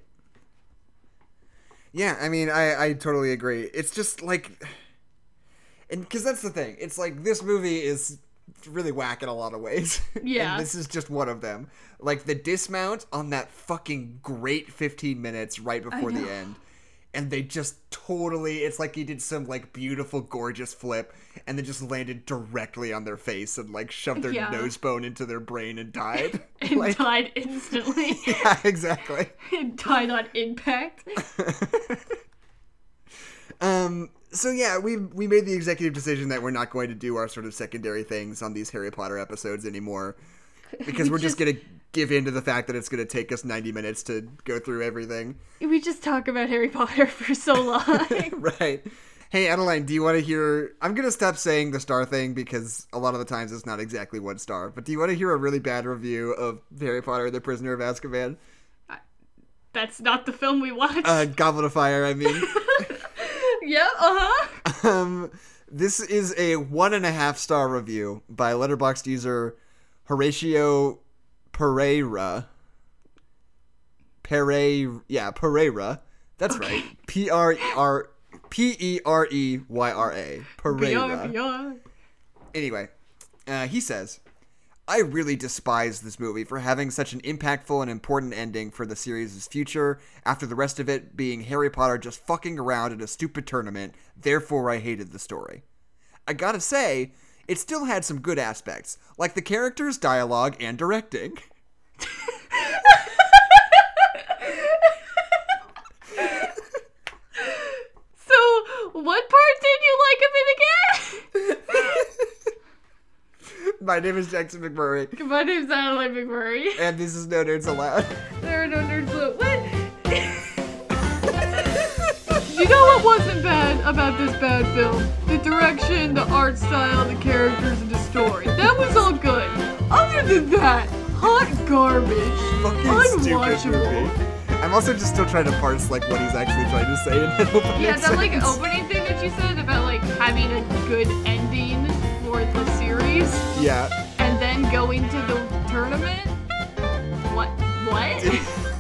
Yeah, I mean, I I totally agree. It's just like, (sighs) and because that's the thing. It's like this movie is really whack in a lot of ways. (laughs) Yeah. and this is just one of them. Like the dismount on that fucking great 15 minutes right before the end. And they just totally, it's like he did some like beautiful, gorgeous flip and then just landed directly on their face and like shoved their Yeah. nose bone into their brain and died. (laughs) And like, died instantly. (laughs) yeah, exactly. It (laughs) died on impact. Um. So yeah, we we made the executive decision that we're not going to do our sort of secondary things on these Harry Potter episodes anymore, because We we're just, just- gonna give in to the fact that it's gonna take us ninety minutes to go through everything. We just talk about Harry Potter (laughs) for so long. (laughs) right. Hey, Adeline, do you want to hear? I'm gonna stop saying the star thing because a lot of the times it's not exactly one star. But do you want to hear a really bad review of Harry Potter: and The Prisoner of Azkaban? That's not the film we watched. Uh, Goblet of Fire. I mean. (laughs) yeah, uh huh. Um, this is a one and a half star review by letterboxd user Horatio Pereira. Pere, yeah, Pereira. That's right. P R E R P E R E Y R A. Pereira. Anyway, uh, he says, I really despise this movie for having such an impactful and important ending for the series' future, after the rest of it being Harry Potter just fucking around in a stupid tournament, therefore I hated the story. I gotta say, it still had some good aspects, like the characters, dialogue, and directing. (laughs) So, what part did you like of it again? My name is Jackson McMurray, My name's Natalie McMurray. and this is No Nerds Allowed. There are no nerds allowed. What? you know what wasn't bad about this bad film? The direction, the art style, the characters, and the story. That was all good. Other than that, hot garbage. Fucking stupid movie. I'm also just still trying to parse like what he's actually trying to say in that (laughs) opening Yeah, that like opening thing that you said about like having a good ending for the series Yeah. and then going to the tournament. What? What? (laughs) (laughs)